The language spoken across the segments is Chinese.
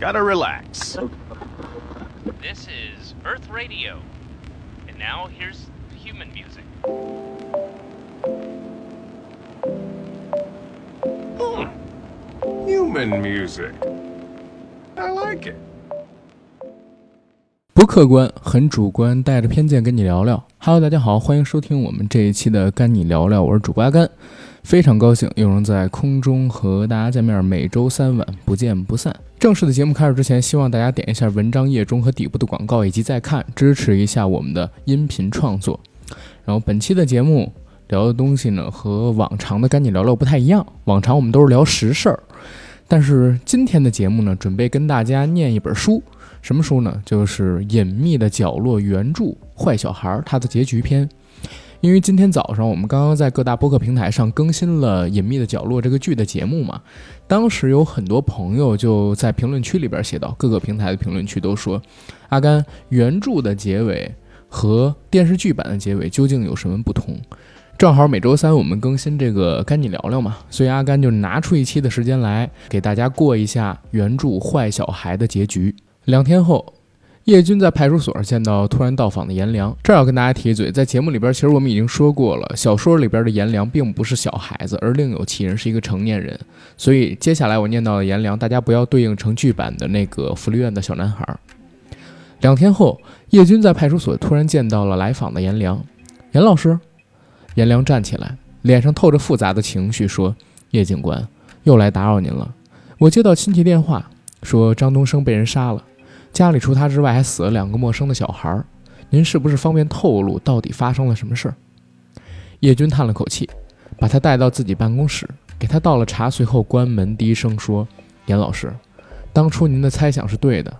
Gotta relax. This is Earth Radio. And now here's human music. Human music. I like it. 不客观，很主观，带着偏见跟你聊聊。Hello，大家好，欢迎收听我们这一期的《干你聊聊》，我是主播阿甘， 非常高兴又能在空中和大家见面，每周三晚不见不散。正式的节目开始之前，希望大家点一下文章页中和底部的广告，以及再看，支持一下我们的音频创作。然后本期的节目聊的东西呢，和往常的《干你聊聊》不太一样，往常我们都是聊实事儿，但是今天的节目呢，准备跟大家念一本书。什么书呢？就是《隐秘的角落》原著《坏小孩》它的结局篇。因为今天早上我们刚刚在各大播客平台上更新了《隐秘的角落》这个剧的节目嘛，当时有很多朋友就在评论区里边写到，各个平台的评论区都说，阿甘原著的结尾和电视剧版的结尾究竟有什么不同？正好每周三我们更新这个跟你聊聊嘛，所以阿甘就拿出一期的时间来给大家过一下原著《坏小孩》的结局。两天后，叶军在派出所见到突然到访的颜良。这儿要跟大家提一嘴，在节目里边，其实我们已经说过了，小说里边的颜良并不是小孩子，而另有其人，是一个成年人。所以接下来我念到的颜良，大家不要对应成剧版的那个福利院的小男孩。两天后，叶军在派出所突然见到了来访的颜良。颜老师，颜良站起来，脸上透着复杂的情绪，说：“叶警官，又来打扰您了。我接到亲戚电话，说张东升被人杀了。”家里除他之外还死了两个陌生的小孩儿，您是不是方便透露到底发生了什么事儿？叶军叹了口气，把他带到自己办公室，给他倒了茶，随后关门，低声说：“严老师，当初您的猜想是对的，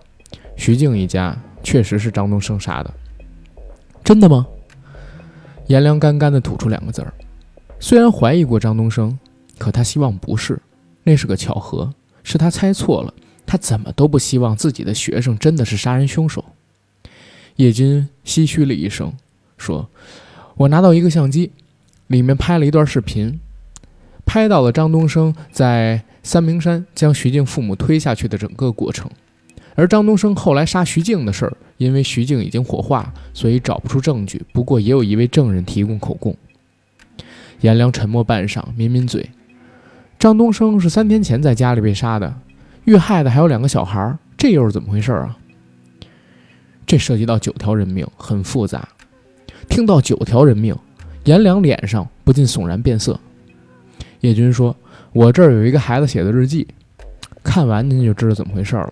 徐静一家确实是张东升杀的。真的吗？”颜良干干地吐出两个字儿，虽然怀疑过张东升，可他希望不是，那是个巧合，是他猜错了。他怎么都不希望自己的学生真的是杀人凶手。叶军唏嘘了一声，说：“我拿到一个相机，里面拍了一段视频，拍到了张东升在三明山将徐静父母推下去的整个过程。而张东升后来杀徐静的事儿，因为徐静已经火化，所以找不出证据。不过也有一位证人提供口供。”颜良沉默半晌，抿抿嘴：“张东升是三天前在家里被杀的。”遇害的还有两个小孩儿，这又是怎么回事啊？这涉及到九条人命，很复杂。听到九条人命，颜良脸上不禁悚然变色。叶军说：“我这儿有一个孩子写的日记，看完您就知道怎么回事了。”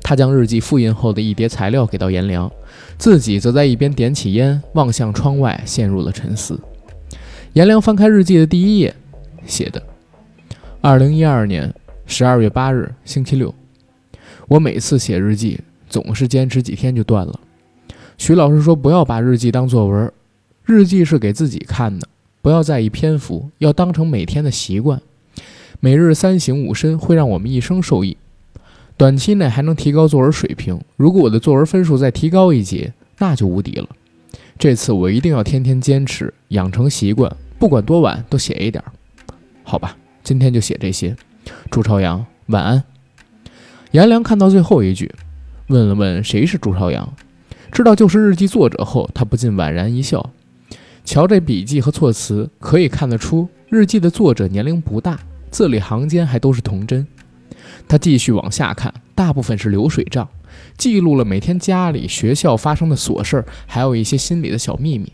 他将日记复印后的一叠材料给到颜良，自己则在一边点起烟，望向窗外，陷入了沉思。颜良翻开日记的第一页，写的：“二零一二年。”十二月八日，星期六。我每次写日记总是坚持几天就断了。徐老师说：“不要把日记当作文，日记是给自己看的，不要在意篇幅，要当成每天的习惯。每日三省吾身会让我们一生受益，短期内还能提高作文水平。如果我的作文分数再提高一截，那就无敌了。这次我一定要天天坚持，养成习惯，不管多晚都写一点。好吧，今天就写这些。”朱朝阳，晚安。颜良看到最后一句，问了问谁是朱朝阳，知道就是日记作者后，他不禁莞然一笑。瞧这笔记和措辞，可以看得出日记的作者年龄不大，字里行间还都是童真。他继续往下看，大部分是流水账，记录了每天家里、学校发生的琐事儿，还有一些心里的小秘密。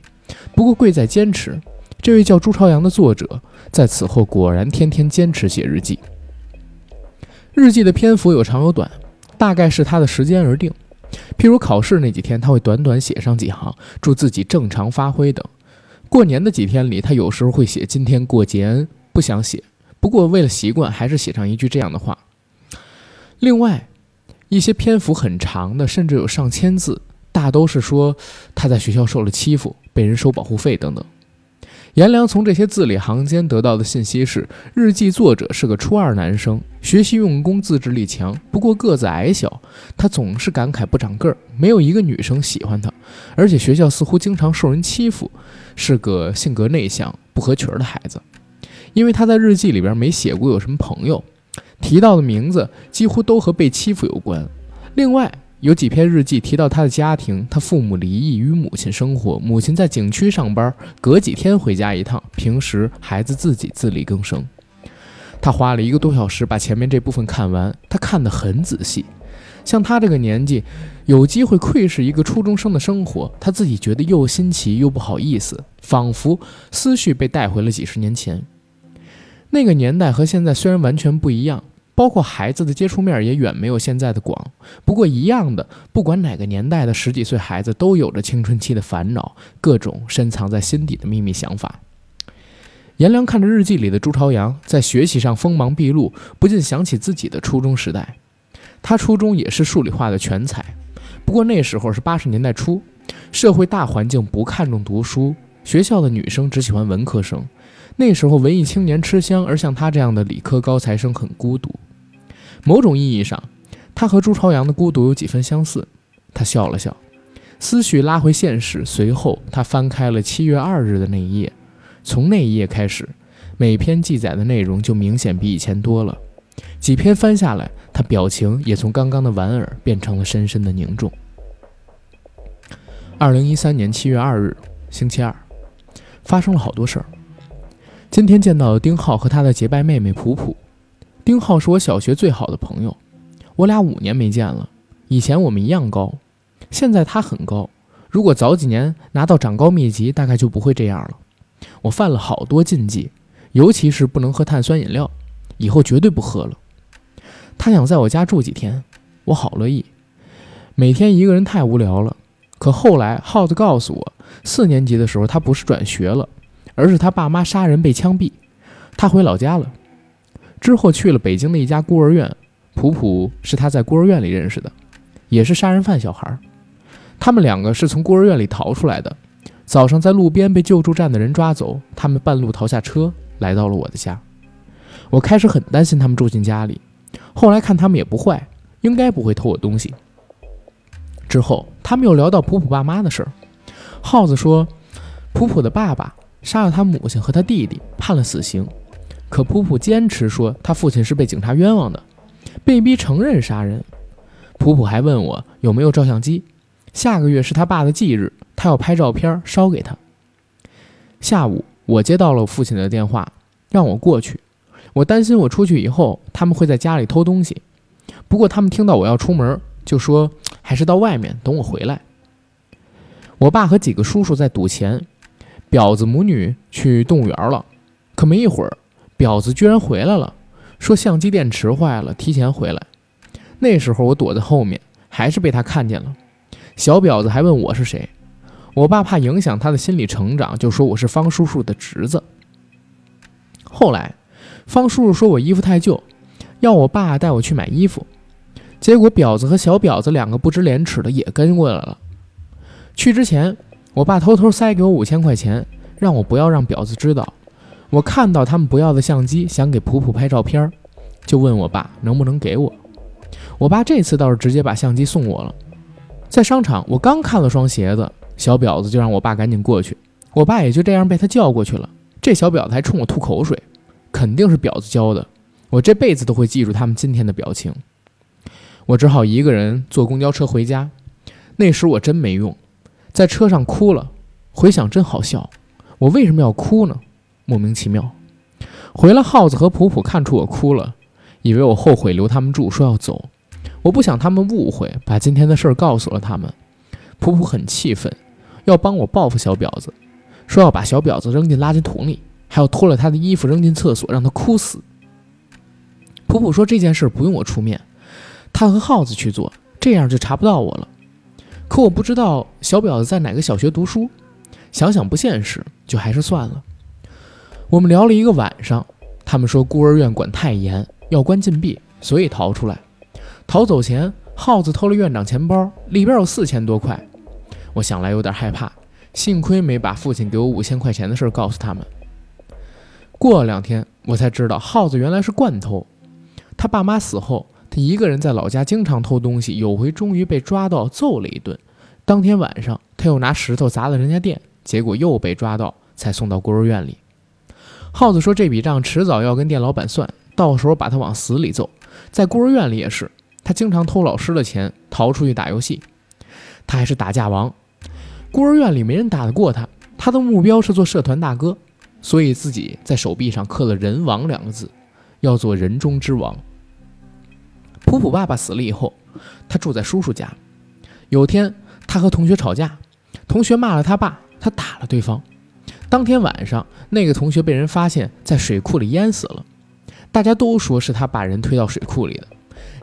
不过贵在坚持，这位叫朱朝阳的作者，在此后果然天天坚持写日记。日记的篇幅有长有短，大概是他的时间而定。譬如考试那几天，他会短短写上几行，祝自己正常发挥等。过年的几天里，他有时候会写今天过节，不想写，不过为了习惯，还是写上一句这样的话。另外，一些篇幅很长的，甚至有上千字，大都是说他在学校受了欺负，被人收保护费等等。颜良从这些字里行间得到的信息是，日记作者是个初二男生，学习用功，自制力强，不过个子矮小。他总是感慨不长个儿，没有一个女生喜欢他，而且学校似乎经常受人欺负，是个性格内向、不合群的孩子。因为他在日记里边没写过有什么朋友，提到的名字几乎都和被欺负有关。另外有几篇日记提到他的家庭，他父母离异，与母亲生活，母亲在景区上班，隔几天回家一趟，平时孩子自己自力更生。他花了一个多小时把前面这部分看完，他看得很仔细。像他这个年纪，有机会窥视一个初中生的生活，他自己觉得又新奇又不好意思，仿佛思绪被带回了几十年前。那个年代和现在虽然完全不一样，包括孩子的接触面也远没有现在的广。不过一样的，不管哪个年代的十几岁孩子，都有着青春期的烦恼，各种深藏在心底的秘密想法。颜良看着日记里的朱朝阳在学习上锋芒毕露，不禁想起自己的初中时代。他初中也是数理化的全才，不过那时候是八十年代初，社会大环境不看重读书，学校的女生只喜欢文科生。那时候文艺青年吃香，而像他这样的理科高材生很孤独。某种意义上，他和朱朝阳的孤独有几分相似。他笑了笑，思绪拉回现实。随后，他翻开了七月二日的那一页，从那一页开始，每篇记载的内容就明显比以前多了。几篇翻下来，他表情也从刚刚的莞尔变成了深深的凝重。二零一三年七月二日，星期二，发生了好多事儿。今天见到了丁浩和他的结拜妹妹普普。丁浩是我小学最好的朋友，我俩五年没见了。以前我们一样高，现在他很高。如果早几年拿到长高秘籍，大概就不会这样了。我犯了好多禁忌，尤其是不能喝碳酸饮料。以后绝对不喝了。他想在我家住几天，我好乐意。每天一个人太无聊了。可后来耗子告诉我，四年级的时候他不是转学了，而是他爸妈杀人被枪毙，他回老家了。之后去了北京的一家孤儿院，普普是他在孤儿院里认识的，也是杀人犯小孩。他们两个是从孤儿院里逃出来的。早上在路边被救助站的人抓走，他们半路逃下车，来到了我的家。我开始很担心他们住进家里，后来看他们也不坏，应该不会偷我东西。之后他们又聊到普普爸妈的事儿，耗子说，普普的爸爸杀了他母亲和他弟弟，判了死刑，可普普坚持说他父亲是被警察冤枉的，被逼承认杀人。普普还问我有没有照相机，下个月是他爸的忌日，他要拍照片烧给他。下午我接到了父亲的电话，让我过去。我担心我出去以后，他们会在家里偷东西。不过他们听到我要出门，就说还是到外面等我回来。我爸和几个叔叔在赌钱，婊子母女去动物园了。可没一会儿，婊子居然回来了，说相机电池坏了，提前回来。那时候我躲在后面，还是被他看见了。小婊子还问我是谁，我爸怕影响他的心理成长，就说我是方叔叔的侄子。后来。方叔叔说我衣服太旧，要我爸带我去买衣服。结果婊子和小婊子两个不知廉耻的也跟过来了。去之前，我爸偷偷塞给我五千块钱，让我不要让婊子知道。我看到他们不要的相机，想给普普拍照片，就问我爸能不能给我。我爸这次倒是直接把相机送我了。在商场，我刚看了双鞋子，小婊子就让我爸赶紧过去。我爸也就这样被他叫过去了。这小婊子还冲我吐口水。肯定是婊子教的，我这辈子都会记住他们今天的表情。我只好一个人坐公交车回家。那时我真没用，在车上哭了。回想真好笑，我为什么要哭呢？莫名其妙。回来，耗子和普普看出我哭了，以为我后悔留他们住，说要走。我不想他们误会，把今天的事儿告诉了他们。普普很气愤，要帮我报复小婊子，说要把小婊子扔进垃圾桶里。还要脱了他的衣服扔进厕所，让他哭死。普普说这件事不用我出面，他和耗子去做，这样就查不到我了。可我不知道小婊子在哪个小学读书，想想不现实，就还是算了。我们聊了一个晚上，他们说孤儿院管太严，要关禁闭，所以逃出来。逃走前，耗子偷了院长钱包，里边有四千多块。我想来有点害怕，幸亏没把父亲给我五千块钱的事告诉他们。过了两天，我才知道耗子原来是惯偷。他爸妈死后，他一个人在老家经常偷东西。有回终于被抓到，揍了一顿。当天晚上，他又拿石头砸了人家店，结果又被抓到，才送到孤儿院里。耗子说这笔账迟早要跟店老板算，到时候把他往死里揍。在孤儿院里也是，他经常偷老师的钱逃出去打游戏。他还是打架王，孤儿院里没人打得过他。他的目标是做社团大哥，所以自己在手臂上刻了“人王”两个字，要做人中之王。普普爸爸死了以后，他住在叔叔家。有天，他和同学吵架，同学骂了他爸，他打了对方。当天晚上，那个同学被人发现在水库里淹死了，大家都说是他把人推到水库里的。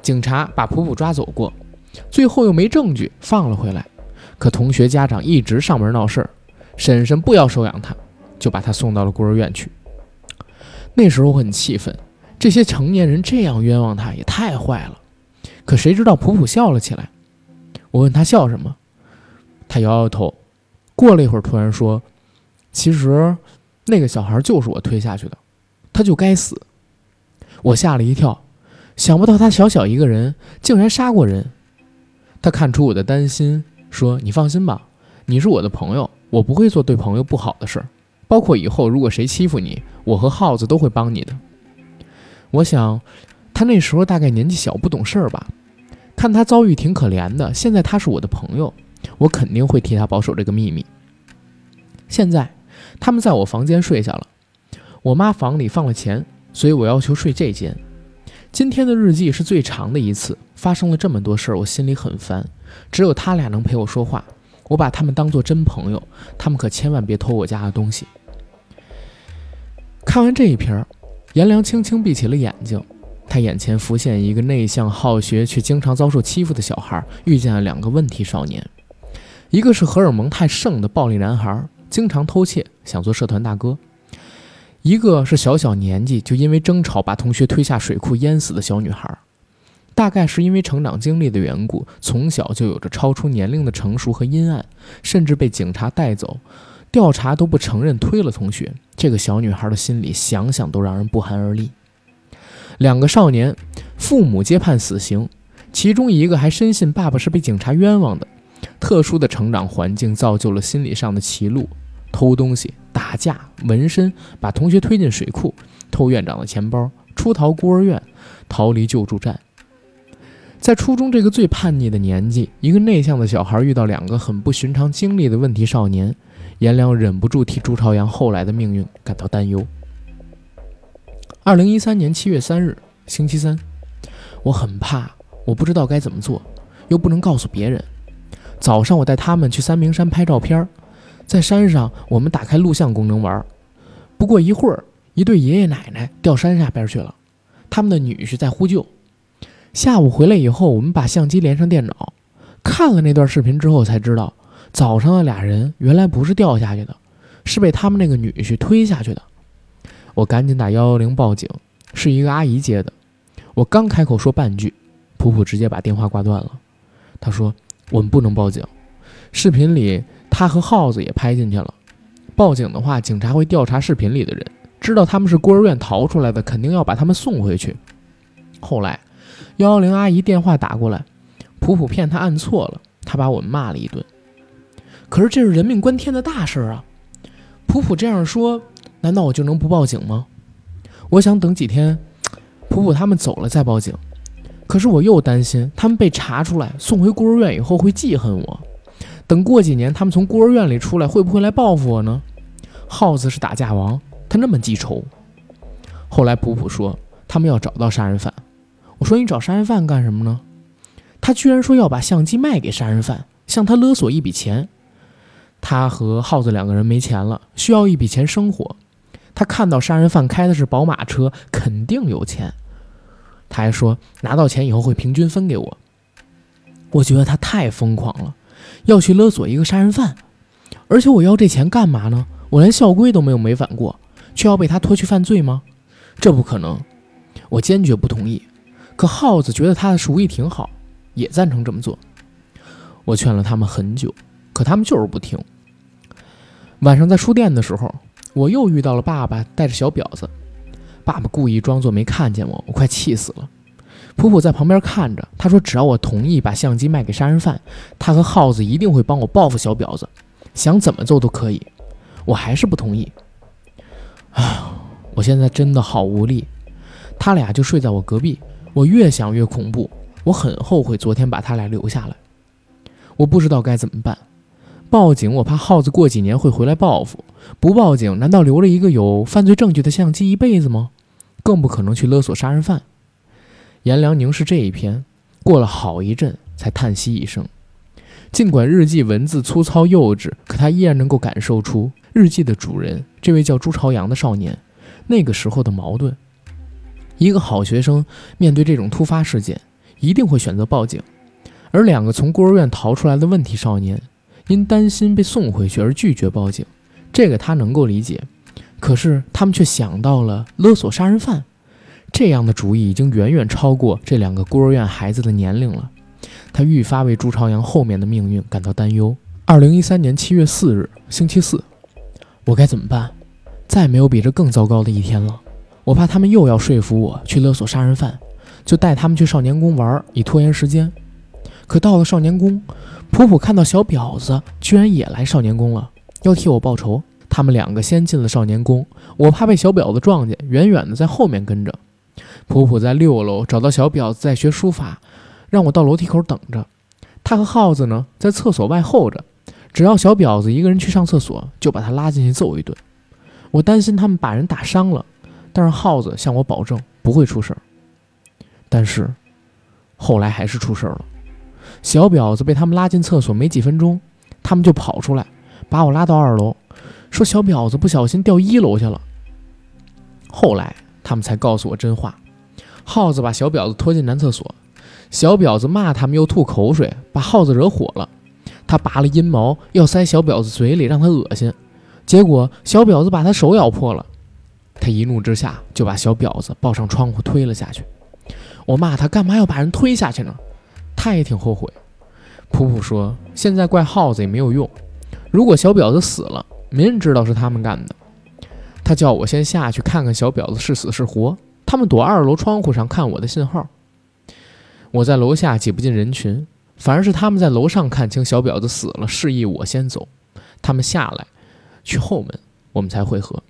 警察把普普抓走过，最后又没证据放了回来。可同学家长一直上门闹事儿，婶婶不要收养他，就把他送到了孤儿院去。那时候我很气愤，这些成年人这样冤枉他也太坏了。可谁知道普普笑了起来。我问他笑什么，他摇摇头。过了一会儿，突然说：“其实那个小孩就是我推下去的，他就该死。”我吓了一跳，想不到他小小一个人竟然杀过人。他看出我的担心，说：“你放心吧，你是我的朋友，我不会做对朋友不好的事儿，包括以后如果谁欺负你，我和耗子都会帮你的。”我想，他那时候大概年纪小，不懂事儿吧。看他遭遇挺可怜的，现在他是我的朋友，我肯定会替他保守这个秘密。现在他们在我房间睡下了，我妈房里放了钱，所以我要求睡这间。今天的日记是最长的一次，发生了这么多事儿，我心里很烦。只有他俩能陪我说话，我把他们当做真朋友，他们可千万别偷我家的东西。看完这一篇，颜良轻轻闭起了眼睛。他眼前浮现一个内向好学却经常遭受欺负的小孩，遇见了两个问题少年，一个是荷尔蒙太盛的暴力男孩，经常偷窃，想做社团大哥；一个是小小年纪就因为争吵把同学推下水库淹死的小女孩。大概是因为成长经历的缘故，从小就有着超出年龄的成熟和阴暗，甚至被警察带走调查都不承认推了同学。这个小女孩的心里想想都让人不寒而栗。两个少年，父母皆判死刑，其中一个还深信爸爸是被警察冤枉的。特殊的成长环境造就了心理上的歧路：偷东西、打架、纹身，把同学推进水库，偷院长的钱包，出逃孤儿院，逃离救助站。在初中这个最叛逆的年纪，一个内向的小孩遇到两个很不寻常经历的问题少年，颜良忍不住替朱朝阳后来的命运感到担忧。二零一三年七月三日，星期三，我很怕，我不知道该怎么做，又不能告诉别人。早上，我带他们去三明山拍照片，在山上，我们打开录像功能玩。不过一会儿，一对爷爷奶奶掉山下边去了，他们的女婿在呼救。下午回来以后，我们把相机连上电脑，看了那段视频之后，才知道早上的俩人原来不是掉下去的，是被他们那个女婿推下去的。我赶紧打幺幺零报警，是一个阿姨接的。我刚开口说半句，普普直接把电话挂断了。他说：“我们不能报警，视频里他和耗子也拍进去了。报警的话，警察会调查视频里的人，知道他们是孤儿院逃出来的，肯定要把他们送回去。”后来，幺幺零阿姨电话打过来，普普骗他按错了，他把我们骂了一顿。可是这是人命关天的大事儿啊！普普这样说。难道我就能不报警吗？我想等几天，普普他们走了再报警。可是我又担心他们被查出来送回孤儿院以后会记恨我。等过几年他们从孤儿院里出来，会不会来报复我呢？耗子是打架王，他那么记仇。后来普普说他们要找到杀人犯。我说你找杀人犯干什么呢？他居然说要把相机卖给杀人犯，向他勒索一笔钱。他和耗子两个人没钱了，需要一笔钱生活。他看到杀人犯开的是宝马车，肯定有钱。他还说拿到钱以后会平均分给我。我觉得他太疯狂了，要去勒索一个杀人犯，而且我要这钱干嘛呢？我连校规都没有违反过，却要被他拖去犯罪吗？这不可能，我坚决不同意。可耗子觉得他的主意挺好，也赞成这么做。我劝了他们很久，可他们就是不听。晚上在书店的时候。我又遇到了爸爸带着小婊子，爸爸故意装作没看见我，我快气死了。普普在旁边看着，他说：“只要我同意把相机卖给杀人犯，他和耗子一定会帮我报复小婊子，想怎么揍都可以。”我还是不同意。啊，我现在真的好无力。他俩就睡在我隔壁。我越想越恐怖，我很后悔昨天把他俩留下来。我不知道该怎么办。报警，我怕耗子过几年会回来报复；不报警，难道留了一个有犯罪证据的相机一辈子吗？更不可能去勒索杀人犯。颜良凝视这一篇，过了好一阵，才叹息一声。尽管日记文字粗糙幼稚，可他依然能够感受出日记的主人这位叫朱朝阳的少年那个时候的矛盾。一个好学生面对这种突发事件，一定会选择报警，而两个从孤儿院逃出来的问题少年。因担心被送回去而拒绝报警，这个他能够理解。可是他们却想到了勒索杀人犯，这样的主意已经远远超过这两个孤儿院孩子的年龄了。他愈发为朱朝阳后面的命运感到担忧。二零一三年七月四日，星期四，我该怎么办？再没有比这更糟糕的一天了。我怕他们又要说服我去勒索杀人犯，就带他们去少年宫玩，以拖延时间。可到了少年宫，普普看到小婊子居然也来少年宫了，要替我报仇。他们两个先进了少年宫，我怕被小婊子撞见，远远的在后面跟着。普普在六楼找到小婊子在学书法，让我到楼梯口等着。他和耗子呢，在厕所外候着，只要小婊子一个人去上厕所，就把他拉进去揍一顿。我担心他们把人打伤了，但是耗子向我保证不会出事儿。但是后来还是出事儿了。小婊子被他们拉进厕所没几分钟，他们就跑出来，把我拉到二楼，说小婊子不小心掉一楼去了。后来他们才告诉我真话，耗子把小婊子拖进男厕所，小婊子骂他们又吐口水，把耗子惹火了，他拔了阴毛要塞小婊子嘴里让他恶心，结果小婊子把他手咬破了，他一怒之下就把小婊子抱上窗户推了下去。我骂他干嘛要把人推下去呢？他也挺后悔。普普说：“现在怪耗子也没有用。如果小婊子死了，没人知道是他们干的。”他叫我先下去看看小婊子是死是活。他们躲二楼窗户上看我的信号。我在楼下挤不进人群，反而是他们在楼上看清小婊子死了，示意我先走。他们下来去后门，我们才会合。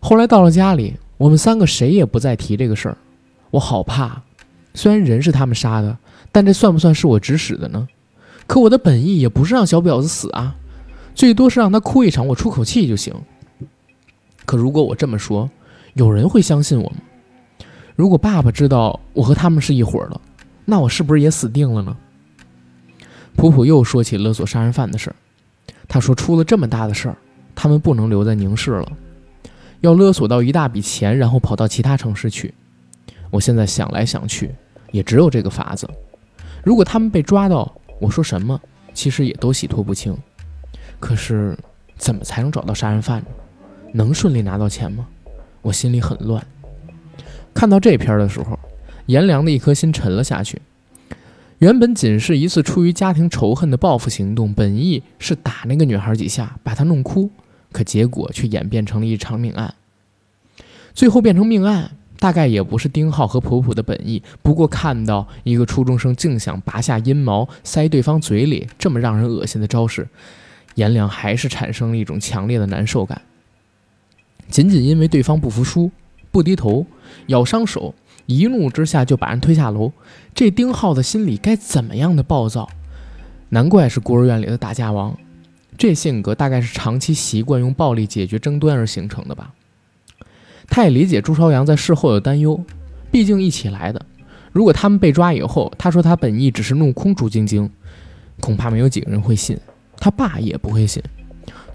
后来到了家里，我们三个谁也不再提这个事儿。我好怕，虽然人是他们杀的。但这算不算是我指使的呢？可我的本意也不是让小婊子死啊，最多是让她哭一场，我出口气就行。可如果我这么说，有人会相信我吗？如果爸爸知道我和他们是一伙的，那我是不是也死定了呢？普普又说起勒索杀人犯的事儿，他说出了这么大的事儿，他们不能留在宁市了，要勒索到一大笔钱，然后跑到其他城市去。我现在想来想去，也只有这个法子。如果他们被抓到，我说什么，其实也都洗脱不清。可是，怎么才能找到杀人犯？能顺利拿到钱吗？我心里很乱。看到这篇的时候，颜良的一颗心沉了下去。原本仅是一次出于家庭仇恨的报复行动，本意是打那个女孩几下，把她弄哭，可结果却演变成了一场命案。最后变成命案。大概也不是丁浩和普普的本意，不过看到一个初中生竟想拔下阴毛塞对方嘴里，这么让人恶心的招式，颜良还是产生了一种强烈的难受感。仅仅因为对方不服输、不低头、咬伤手，一怒之下就把人推下楼，这丁浩的心里该怎么样的暴躁？难怪是孤儿院里的打架王，这性格大概是长期习惯用暴力解决争端而形成的吧。他也理解朱朝阳在事后的担忧，毕竟一起来的。如果他们被抓以后，他说他本意只是弄空朱晶晶，恐怕没有几个人会信，他爸也不会信。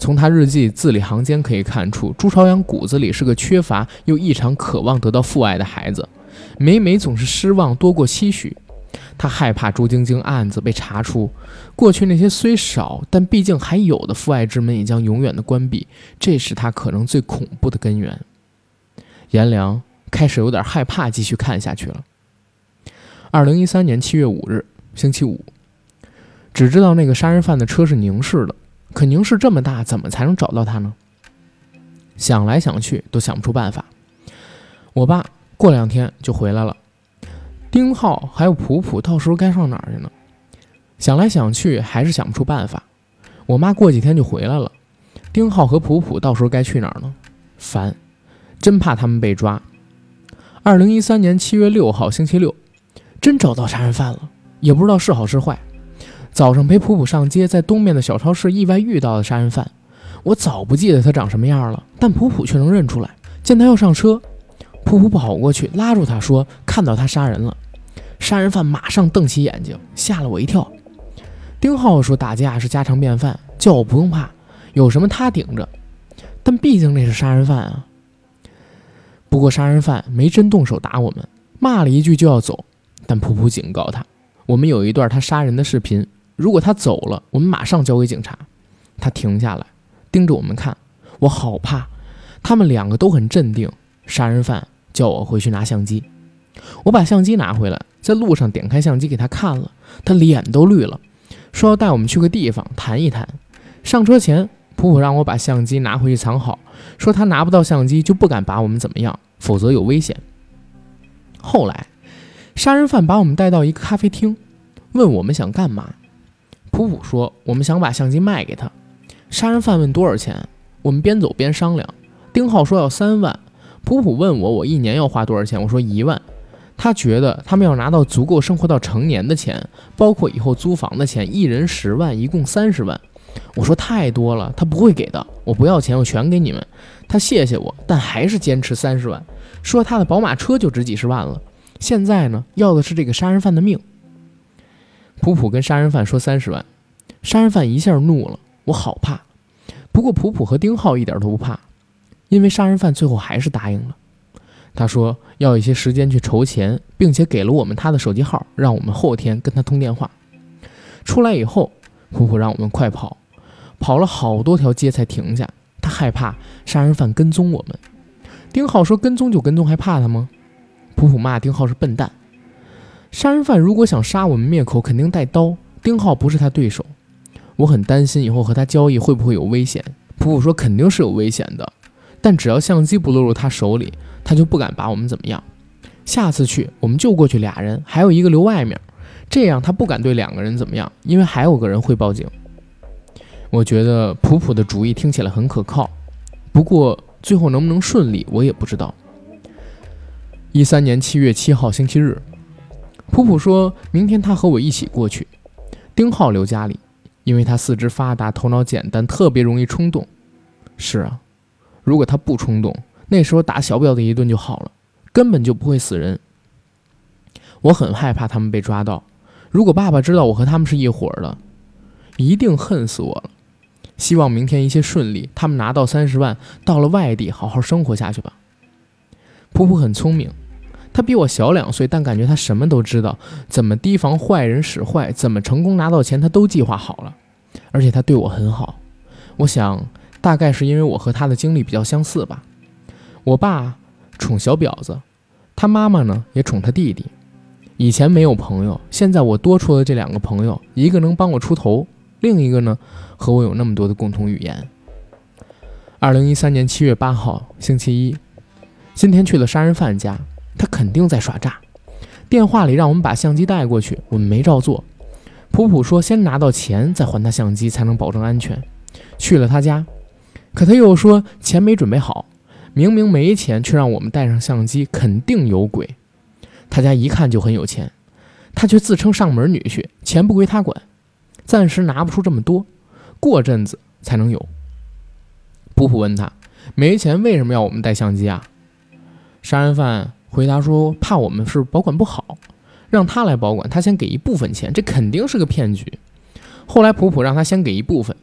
从他日记字里行间可以看出，朱朝阳骨子里是个缺乏又异常渴望得到父爱的孩子，每每总是失望多过期许。他害怕朱晶晶案子被查出，过去那些虽少但毕竟还有的父爱之门也将永远的关闭，这是他可能最恐怖的根源。颜良开始有点害怕，继续看下去了。二零一三年七月五日，星期五，只知道那个杀人犯的车是宁氏的，可宁氏这么大，怎么才能找到他呢？想来想去都想不出办法。我爸过两天就回来了，丁浩还有普普，到时候该上哪儿去呢？想来想去还是想不出办法。我妈过几天就回来了，丁浩和普普到时候该去哪儿呢？烦。真怕他们被抓。二零一三年七月六号星期六，真找到杀人犯了，也不知道是好是坏。早上陪普普上街，在东面的小超市意外遇到了杀人犯。我早不记得他长什么样了，但普普却能认出来。见他要上车，普普跑过去拉住他说：“看到他杀人了。”杀人犯马上瞪起眼睛，吓了我一跳。丁浩说：“打架是家常便饭，叫我不用怕，有什么他顶着。”但毕竟那是杀人犯啊。不过杀人犯没真动手打我们，骂了一句就要走。但普普警告他：“我们有一段他杀人的视频，如果他走了，我们马上交给警察。”他停下来。盯着我们看，我好怕。他们两个都很镇定。杀人犯叫我回去拿相机，我把相机拿回来，在路上点开相机给他看了，他脸都绿了，说要带我们去个地方谈一谈。上车前，普普让我把相机拿回去藏好，说他拿不到相机就不敢把我们怎么样，否则有危险。后来，杀人犯把我们带到一个咖啡厅，问我们想干嘛。普普说我们想把相机卖给他。杀人犯问多少钱，我们边走边商量。丁浩说要三万，普普问我我一年要花多少钱，我说一万。他觉得他们要拿到足够生活到成年的钱，包括以后租房的钱，一人十万，一共三十万。我说太多了，他不会给的，我不要钱，我全给你们。他谢谢我，但还是坚持三十万，说他的宝马车就值几十万了。现在呢，要的是这个杀人犯的命。普普跟杀人犯说三十万，杀人犯一下怒了。我好怕，不过普普和丁浩一点都不怕，因为杀人犯最后还是答应了。他说要一些时间去筹钱，并且给了我们他的手机号，让我们后天跟他通电话。出来以后，普普让我们快跑，跑了好多条街才停下。他害怕杀人犯跟踪我们。丁浩说跟踪就跟踪，还怕他吗？普普骂丁浩是笨蛋。杀人犯如果想杀我们灭口，肯定带刀。丁浩不是他对手。我很担心以后和他交易会不会有危险。普普说肯定是有危险的，但只要相机不落入他手里，他就不敢把我们怎么样。下次去我们就过去俩人，还有一个留外面，这样他不敢对两个人怎么样，因为还有个人会报警。我觉得普普的主意听起来很可靠，不过最后能不能顺利我也不知道。一三年七月七号星期日，普普说明天他和我一起过去，丁浩留家里。因为他四肢发达，头脑简单，特别容易冲动。是啊，如果他不冲动，那时候打小婊子一顿就好了，根本就不会死人。我很害怕他们被抓到。如果爸爸知道我和他们是一伙的，一定恨死我了。希望明天一切顺利，他们拿到三十万，到了外地好好生活下去吧。普普很聪明。他比我小两岁，但感觉他什么都知道，怎么提防坏人使坏，怎么成功拿到钱，他都计划好了。而且他对我很好，我想大概是因为我和他的经历比较相似吧。我爸宠小婊子，他妈妈呢也宠他弟弟。以前没有朋友，现在我多出了这两个朋友，一个能帮我出头，另一个呢和我有那么多的共同语言。二零一三年七月八号，星期一，今天去了杀人犯家。他肯定在耍诈，电话里让我们把相机带过去，我们没照做。普普说先拿到钱再还他相机，才能保证安全。去了他家，可他又说钱没准备好，明明没钱，却让我们带上相机，肯定有鬼。他家一看就很有钱，他却自称上门女婿，钱不归他管，暂时拿不出这么多，过阵子才能有。普普问他没钱为什么要我们带相机啊？杀人犯。回答说：“怕我们是保管不好，让他来保管，他先给一部分钱，这肯定是个骗局。”后来普普让他先给一部分，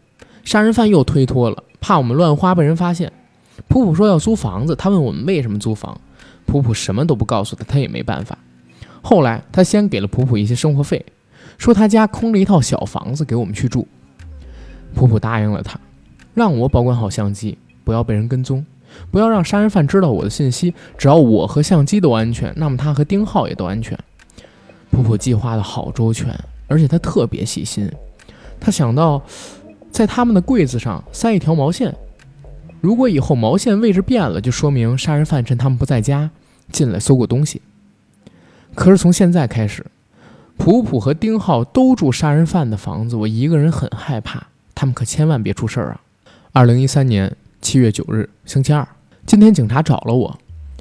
杀人犯又推脱了，怕我们乱花被人发现。普普说要租房子，他问我们为什么租房，普普什么都不告诉他，他也没办法。后来他先给了普普一些生活费，说他家空着一套小房子给我们去住。普普答应了他，让我保管好相机，不要被人跟踪。不要让杀人犯知道我的信息。只要我和相机都安全，那么他和丁浩也都安全。普普计划的好周全，而且他特别细心。他想到在他们的柜子上塞一条毛线，如果以后毛线位置变了，就说明杀人犯趁他们不在家进来搜过东西。可是从现在开始，普普和丁浩都住杀人犯的房子，我一个人很害怕。他们可千万别出事儿啊！二零一三年。七月九日，星期二，今天警察找了我，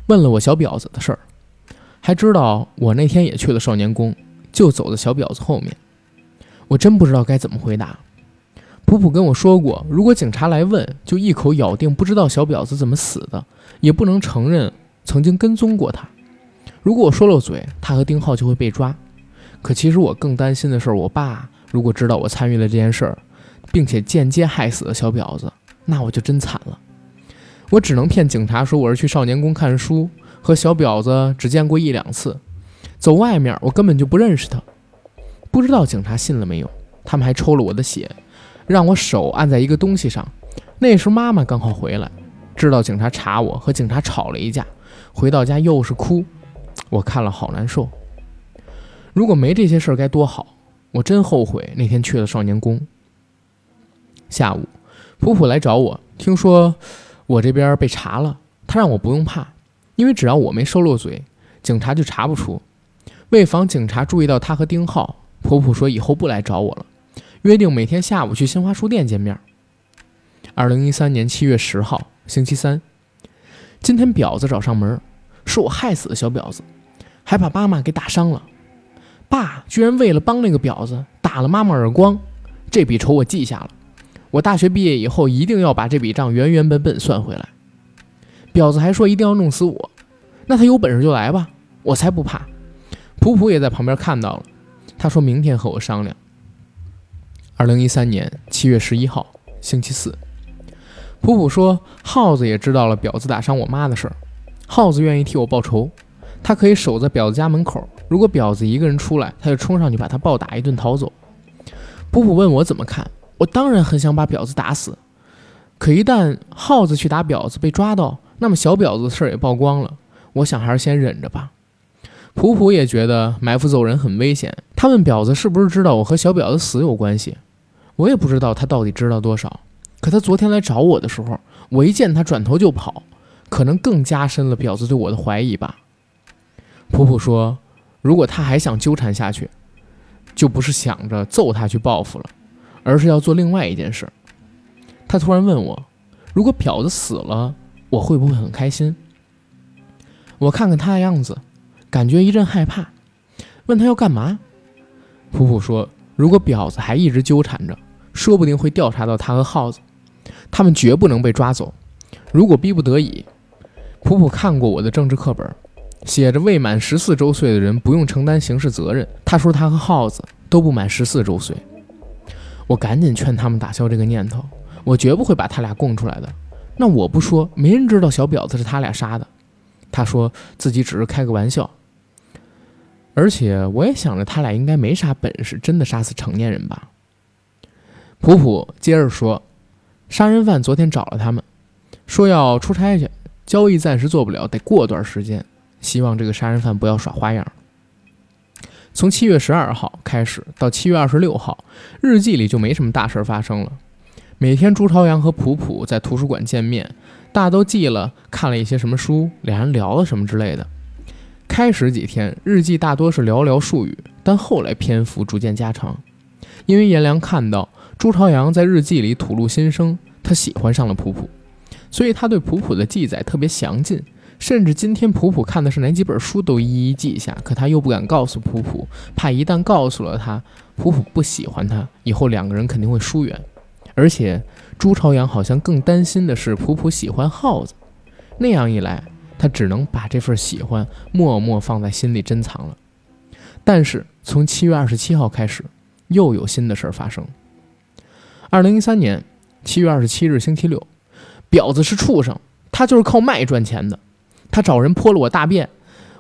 问了我小婊子的事儿。还知道我那天也去了少年宫，就走在小婊子后面。我真不知道该怎么回答。普普跟我说过，如果警察来问，就一口咬定不知道小婊子怎么死的，也不能承认曾经跟踪过他。如果我说漏嘴，他和丁浩就会被抓。可其实我更担心的是，我爸如果知道我参与了这件事儿，并且间接害死了小婊子，那我就真惨了。我只能骗警察说我是去少年宫看书，和小婊子只见过一两次，走外面我根本就不认识他。不知道警察信了没有？他们还抽了我的血，让我手按在一个东西上。那时候妈妈刚好回来，知道警察查我，和警察吵了一架，回到家又是哭，我看了好难受。如果没这些事儿该多好！我真后悔那天去了少年宫。下午，普普来找我，听说我这边被查了，他让我不用怕，因为只要我没收漏嘴，警察就查不出。为防警察注意到他和丁浩，普普说以后不来找我了，约定每天下午去新华书店见面。二零一三年七月十号，星期三，今天婊子找上门，是我害死的小婊子，还把妈妈给打伤了。爸居然为了帮那个婊子打了妈妈耳光，这笔仇我记下了。我大学毕业以后一定要把这笔账原原本本算回来。婊子还说一定要弄死我，那他有本事就来吧，我才不怕。普普也在旁边看到了，他说明天和我商量。二零一三年七月十一号，星期四，普普说耗子也知道了婊子打伤我妈的事儿，耗子愿意替我报仇，他可以守在婊子家门口。如果婊子一个人出来，他就冲上去把他暴打一顿逃走。普普问我怎么看，我当然很想把婊子打死，可一旦耗子去打婊子被抓到，那么小婊子的事儿也曝光了。我想还是先忍着吧。普普也觉得埋伏走人很危险，他问婊子是不是知道我和小婊子死有关系，我也不知道他到底知道多少。可他昨天来找我的时候，我一见他转头就跑，可能更加深了婊子对我的怀疑吧。普普说。如果他还想纠缠下去，就不是想着揍他去报复了，而是要做另外一件事。他突然问我：“如果婊子死了，我会不会很开心？”我看看他的样子，感觉一阵害怕，问他要干嘛。普普说：“如果婊子还一直纠缠着，说不定会调查到他和耗子，他们绝不能被抓走。如果逼不得已，普普看过我的政治课本。”写着未满十四周岁的人不用承担刑事责任。他说他和耗子都不满十四周岁。我赶紧劝他们打消这个念头，我绝不会把他俩供出来的。那我不说，没人知道小婊子是他俩杀的。他说自己只是开个玩笑，而且我也想着他俩应该没啥本事，真的杀死成年人吧。普普接着说，杀人犯昨天找了他们，说要出差去，交易暂时做不了，得过段时间。希望这个杀人犯不要耍花样。从七月十二号开始到七月二十六号，日记里就没什么大事发生了。每天朱朝阳和普普在图书馆见面，大都记了看了一些什么书，两人聊了什么之类的。开始几天日记大多是寥寥数语，但后来篇幅逐渐加长，因为颜良看到朱朝阳在日记里吐露心声，他喜欢上了普普，所以他对普普的记载特别详尽。甚至今天普普看的是哪几本书都一一记下，可他又不敢告诉普普，怕一旦告诉了他，普普不喜欢他，以后两个人肯定会疏远。而且朱朝阳好像更担心的是普普喜欢耗子，那样一来，他只能把这份喜欢默默放在心里珍藏了。但是从七月二十七号开始，又有新的事儿发生。二零一三年七月二十七日星期六，婊子是畜生，他就是靠卖赚钱的。他找人泼了我大便，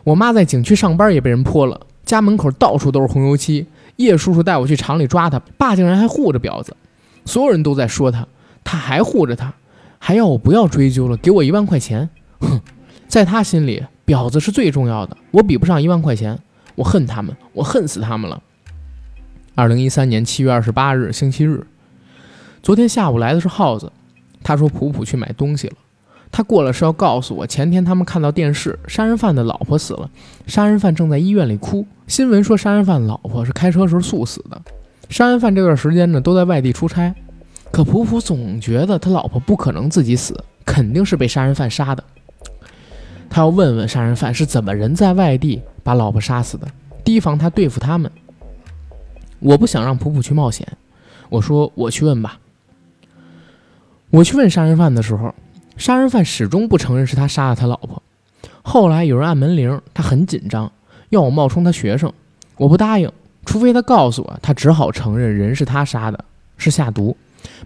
我妈在景区上班也被人泼了，家门口到处都是红油漆。叶叔叔带我去厂里抓他，爸竟然还护着婊子，所有人都在说他，他还护着他，还要我不要追究了，给我一万块钱。哼，在他心里，婊子是最重要的，我比不上一万块钱，我恨他们，我恨死他们了。二零一三年七月二十八日星期日，昨天下午来的是耗子，他说普普去买东西了。他过来是要告诉我，前天他们看到电视，杀人犯的老婆死了，杀人犯正在医院里哭。新闻说杀人犯老婆是开车时候猝死的。杀人犯这段时间呢都在外地出差，可普普总觉得他老婆不可能自己死，肯定是被杀人犯杀的。他要问问杀人犯是怎么人在外地把老婆杀死的，提防他对付他们。我不想让普普去冒险，我说我去问吧。我去问杀人犯的时候，杀人犯始终不承认是他杀了他老婆。后来有人按门铃，他很紧张，要我冒充他学生，我不答应，除非他告诉我，他只好承认人是他杀的，是下毒，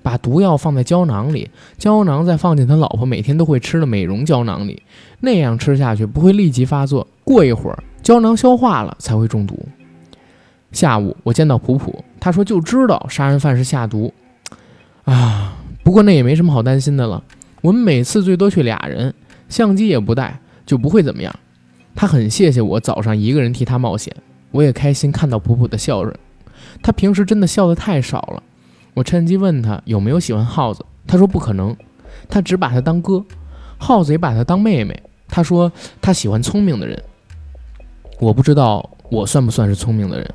把毒药放在胶囊里，胶囊再放进他老婆每天都会吃的美容胶囊里，那样吃下去不会立即发作，过一会儿胶囊消化了才会中毒。下午我见到普普，他说就知道杀人犯是下毒，啊，不过那也没什么好担心的了，我们每次最多去俩人，相机也不带。就不会怎么样。他很谢谢我早上一个人替他冒险，我也开心看到普普的笑容。他平时真的笑得太少了。我趁机问他有没有喜欢耗子，他说不可能，他只把他当哥，耗子也把他当妹妹。他说他喜欢聪明的人。我不知道我算不算是聪明的人。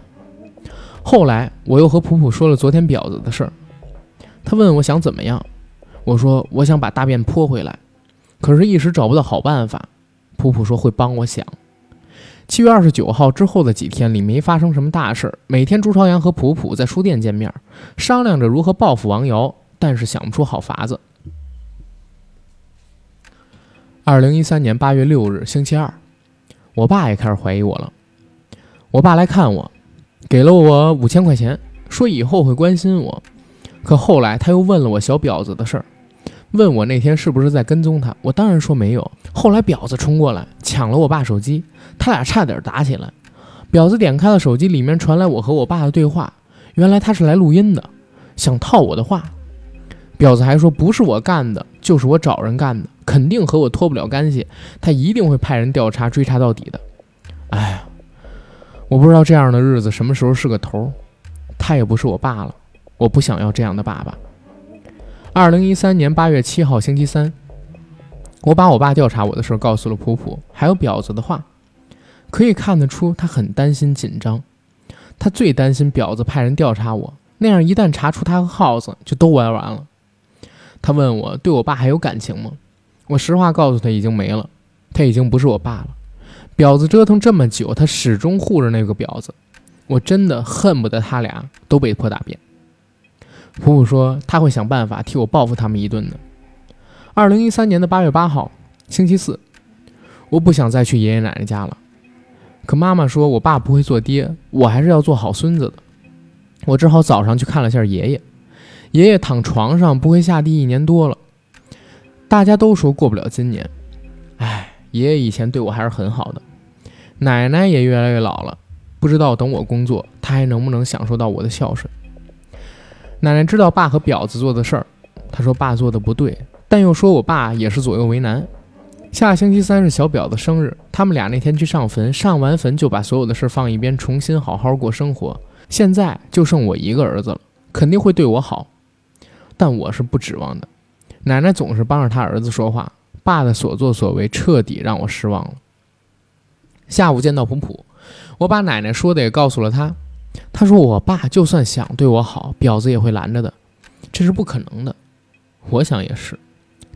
后来我又和普普说了昨天婊子的事儿，他问我想怎么样，我说我想把大便泼回来，可是一时找不到好办法。普普说会帮我想。七月二十九号之后的几天里没发生什么大事儿，每天朱朝阳和普普在书店见面，商量着如何报复王瑶，但是想不出好法子。二零一三年八月六日星期二，我爸也开始怀疑我了。我爸来看我，给了我五千块钱，说以后会关心我。可后来他又问了我小婊子的事儿。问我那天是不是在跟踪他，我当然说没有。后来婊子冲过来抢了我爸手机，他俩差点打起来。婊子点开了手机，里面传来我和我爸的对话，原来他是来录音的，想套我的话。婊子还说不是我干的，就是我找人干的，肯定和我脱不了干系，他一定会派人调查追查到底的。哎，我不知道这样的日子什么时候是个头。他也不是我爸了，我不想要这样的爸爸。二零一三年八月七号星期三，我把我爸调查我的事儿告诉了普普，还有婊子的话，可以看得出他很担心紧张。他最担心婊子派人调查我，那样一旦查出他和耗子，就都玩完了。他问我对我爸还有感情吗？我实话告诉他已经没了，他已经不是我爸了。婊子折腾这么久，他始终护着那个婊子，我真的恨不得他俩都被泼大便。普普说他会想办法替我报复他们一顿的。二零一三年的八月八号，星期四，我不想再去爷爷奶奶家了，可妈妈说我爸不会做爹，我还是要做好孙子的。我只好早上去看了下爷爷。爷爷躺床上不会下地一年多了，大家都说过不了今年。唉，爷爷以前对我还是很好的。奶奶也越来越老了，不知道等我工作，她还能不能享受到我的孝顺。奶奶知道爸和婊子做的事儿，她说爸做的不对，但又说我爸也是左右为难。下星期三是小婊子生日，他们俩那天去上坟，上完坟就把所有的事放一边，重新好好过生活。现在就剩我一个儿子了，肯定会对我好，但我是不指望的。奶奶总是帮着他儿子说话，爸的所作所为彻底让我失望了。下午见到普普，我把奶奶说的也告诉了他。他说：“我爸就算想对我好，婊子也会拦着的，这是不可能的。”我想也是。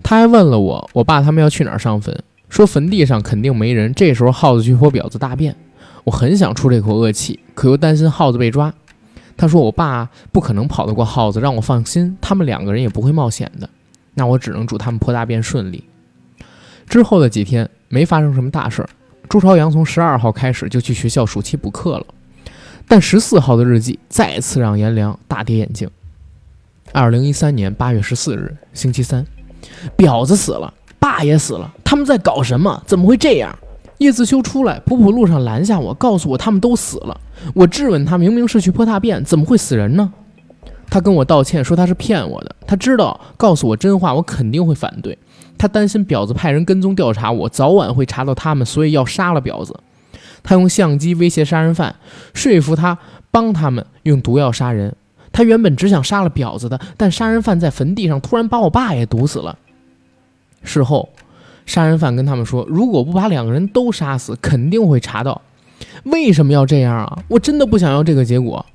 他还问了我，我爸他们要去哪儿上坟？说坟地上肯定没人。这时候耗子去泼婊子大便，我很想出这口恶气，可又担心耗子被抓。他说：“我爸不可能跑得过耗子，让我放心，他们两个人也不会冒险的。”那我只能祝他们泼大便顺利。之后的几天没发生什么大事儿。朱朝阳从十二号开始就去学校暑期补课了。但十四号的日记再次让颜良大跌眼镜。二零一三年八月十四日，星期三，婊子死了，爸也死了，他们在搞什么？怎么会这样？叶自修出来，普普路上拦下我，告诉我他们都死了。我质问他，明明是去泼大便，怎么会死人呢？他跟我道歉，说他是骗我的，他知道告诉我真话，我肯定会反对。他担心婊子派人跟踪调查我，早晚会查到他们，所以要杀了婊子。他用相机威胁杀人犯，说服他帮他们用毒药杀人。他原本只想杀了婊子的，但杀人犯在坟地上突然把我爸也毒死了。事后，杀人犯跟他们说，如果不把两个人都杀死，肯定会查到。为什么要这样啊？我真的不想要这个结果。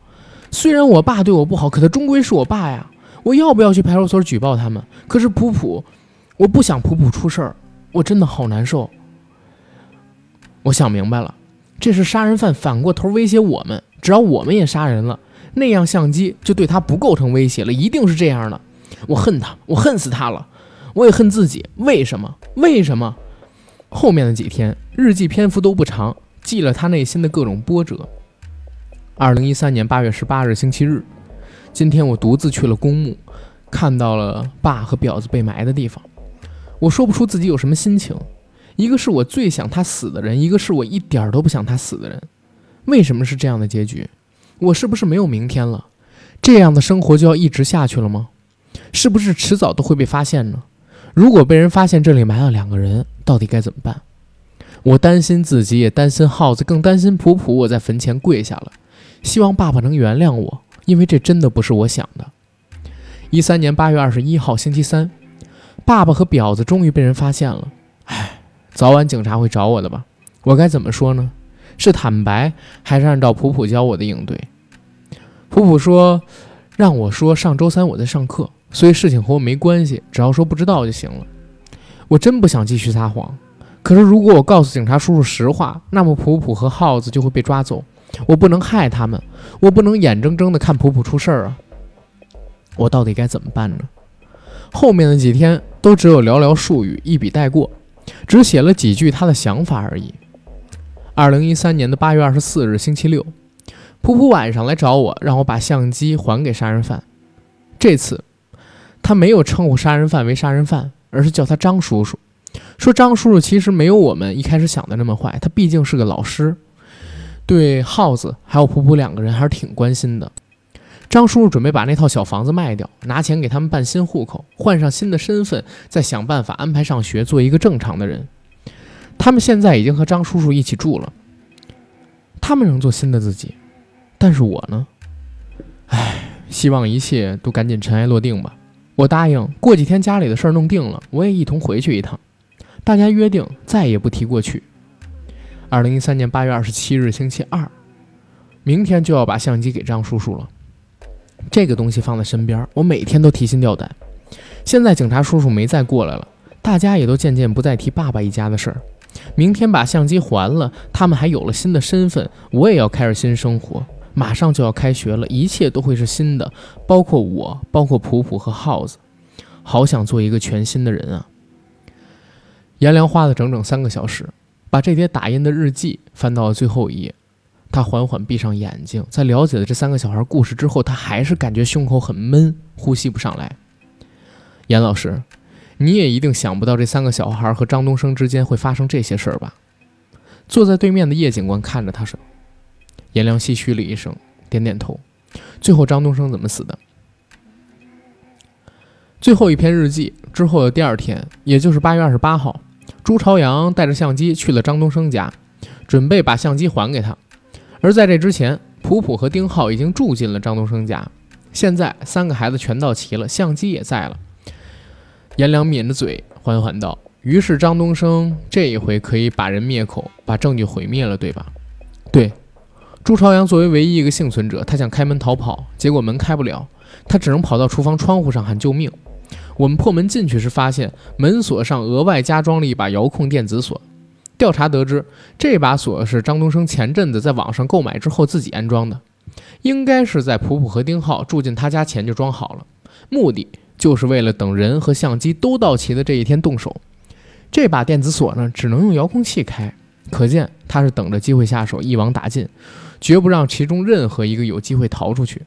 虽然我爸对我不好，可他终归是我爸呀。我要不要去派出所举报他们？可是普普，我不想普普出事儿，我真的好难受。我想明白了。这是杀人犯反过头威胁我们，只要我们也杀人了，那样相机就对他不构成威胁了，一定是这样的。我恨他，我恨死他了，我也恨自己。为什么？为什么？后面的几天日记篇幅都不长，记了他内心的各种波折。二零一三年八月十八日星期日，今天我独自去了公墓，看到了爸和婊子被埋的地方。我说不出自己有什么心情，一个是我最想他死的人，一个是我一点儿都不想他死的人。为什么是这样的结局？我是不是没有明天了？这样的生活就要一直下去了吗？是不是迟早都会被发现呢？如果被人发现这里埋了两个人，到底该怎么办？我担心自己，也担心耗子，更担心普普。我在坟前跪下了，希望爸爸能原谅我，因为这真的不是我想的。一三年八月二十一号星期三。爸爸和婊子终于被人发现了，唉，早晚警察会找我的吧？我该怎么说呢？是坦白，还是按照普普教我的应对？普普说，让我说上周三我在上课，所以事情和我没关系，只要说不知道就行了。我真不想继续撒谎，可是如果我告诉警察叔叔实话，那么普普和耗子就会被抓走，我不能害他们，我不能眼睁睁的看普普出事儿啊！我到底该怎么办呢？后面的几天。都只有寥寥数语，一笔带过，只写了几句他的想法而已。二零一三年的八月二十四日，星期六，普普晚上来找我，让我把相机还给杀人犯。这次，他没有称呼杀人犯为杀人犯，而是叫他张叔叔，说张叔叔其实没有我们一开始想的那么坏，他毕竟是个老师，对耗子还有普普两个人还是挺关心的。张叔叔准备把那套小房子卖掉，拿钱给他们办新户口，换上新的身份，再想办法安排上学，做一个正常的人。他们现在已经和张叔叔一起住了，他们能做新的自己，但是我呢？唉，希望一切都赶紧尘埃落定吧。我答应，过几天家里的事儿弄定了，我也一同回去一趟。大家约定再也不提过去。二零一三年八月二十七日，星期二，明天就要把相机给张叔叔了。这个东西放在身边，我每天都提心吊胆。现在警察叔叔没再过来了，大家也都渐渐不再提爸爸一家的事儿。明天把相机还了，他们还有了新的身份，我也要开始新生活。马上就要开学了，一切都会是新的，包括我，包括普普和耗子。好想做一个全新的人啊！颜良花了整整三个小时，把这叠打印的日记翻到了最后一页。他缓缓闭上眼睛，在了解了这三个小孩故事之后，他还是感觉胸口很闷，呼吸不上来。严老师，你也一定想不到这三个小孩和张东升之间会发生这些事儿吧？坐在对面的叶警官看着他说：“严良唏嘘了一声，点点头。最后，张东升怎么死的？最后一篇日记之后的第二天，也就是八月二十八号，朱朝阳带着相机去了张东升家，准备把相机还给他。”而在这之前，普普和丁浩已经住进了张东升家。现在三个孩子全到齐了，相机也在了。颜良抿着嘴，缓缓道：“于是张东升这一回可以把人灭口，把证据毁灭了，对吧？”“对。”朱朝阳作为唯一一个幸存者，他想开门逃跑，结果门开不了，他只能跑到厨房窗户上喊救命。我们破门进去时，发现门锁上额外加装了一把遥控电子锁。调查得知，这把锁是张东升前阵子在网上购买之后自己安装的，应该是在普普和丁浩住进他家前就装好了，目的就是为了等人和相机都到齐的这一天动手。这把电子锁呢，只能用遥控器开，可见他是等着机会下手，一网打尽，绝不让其中任何一个有机会逃出去。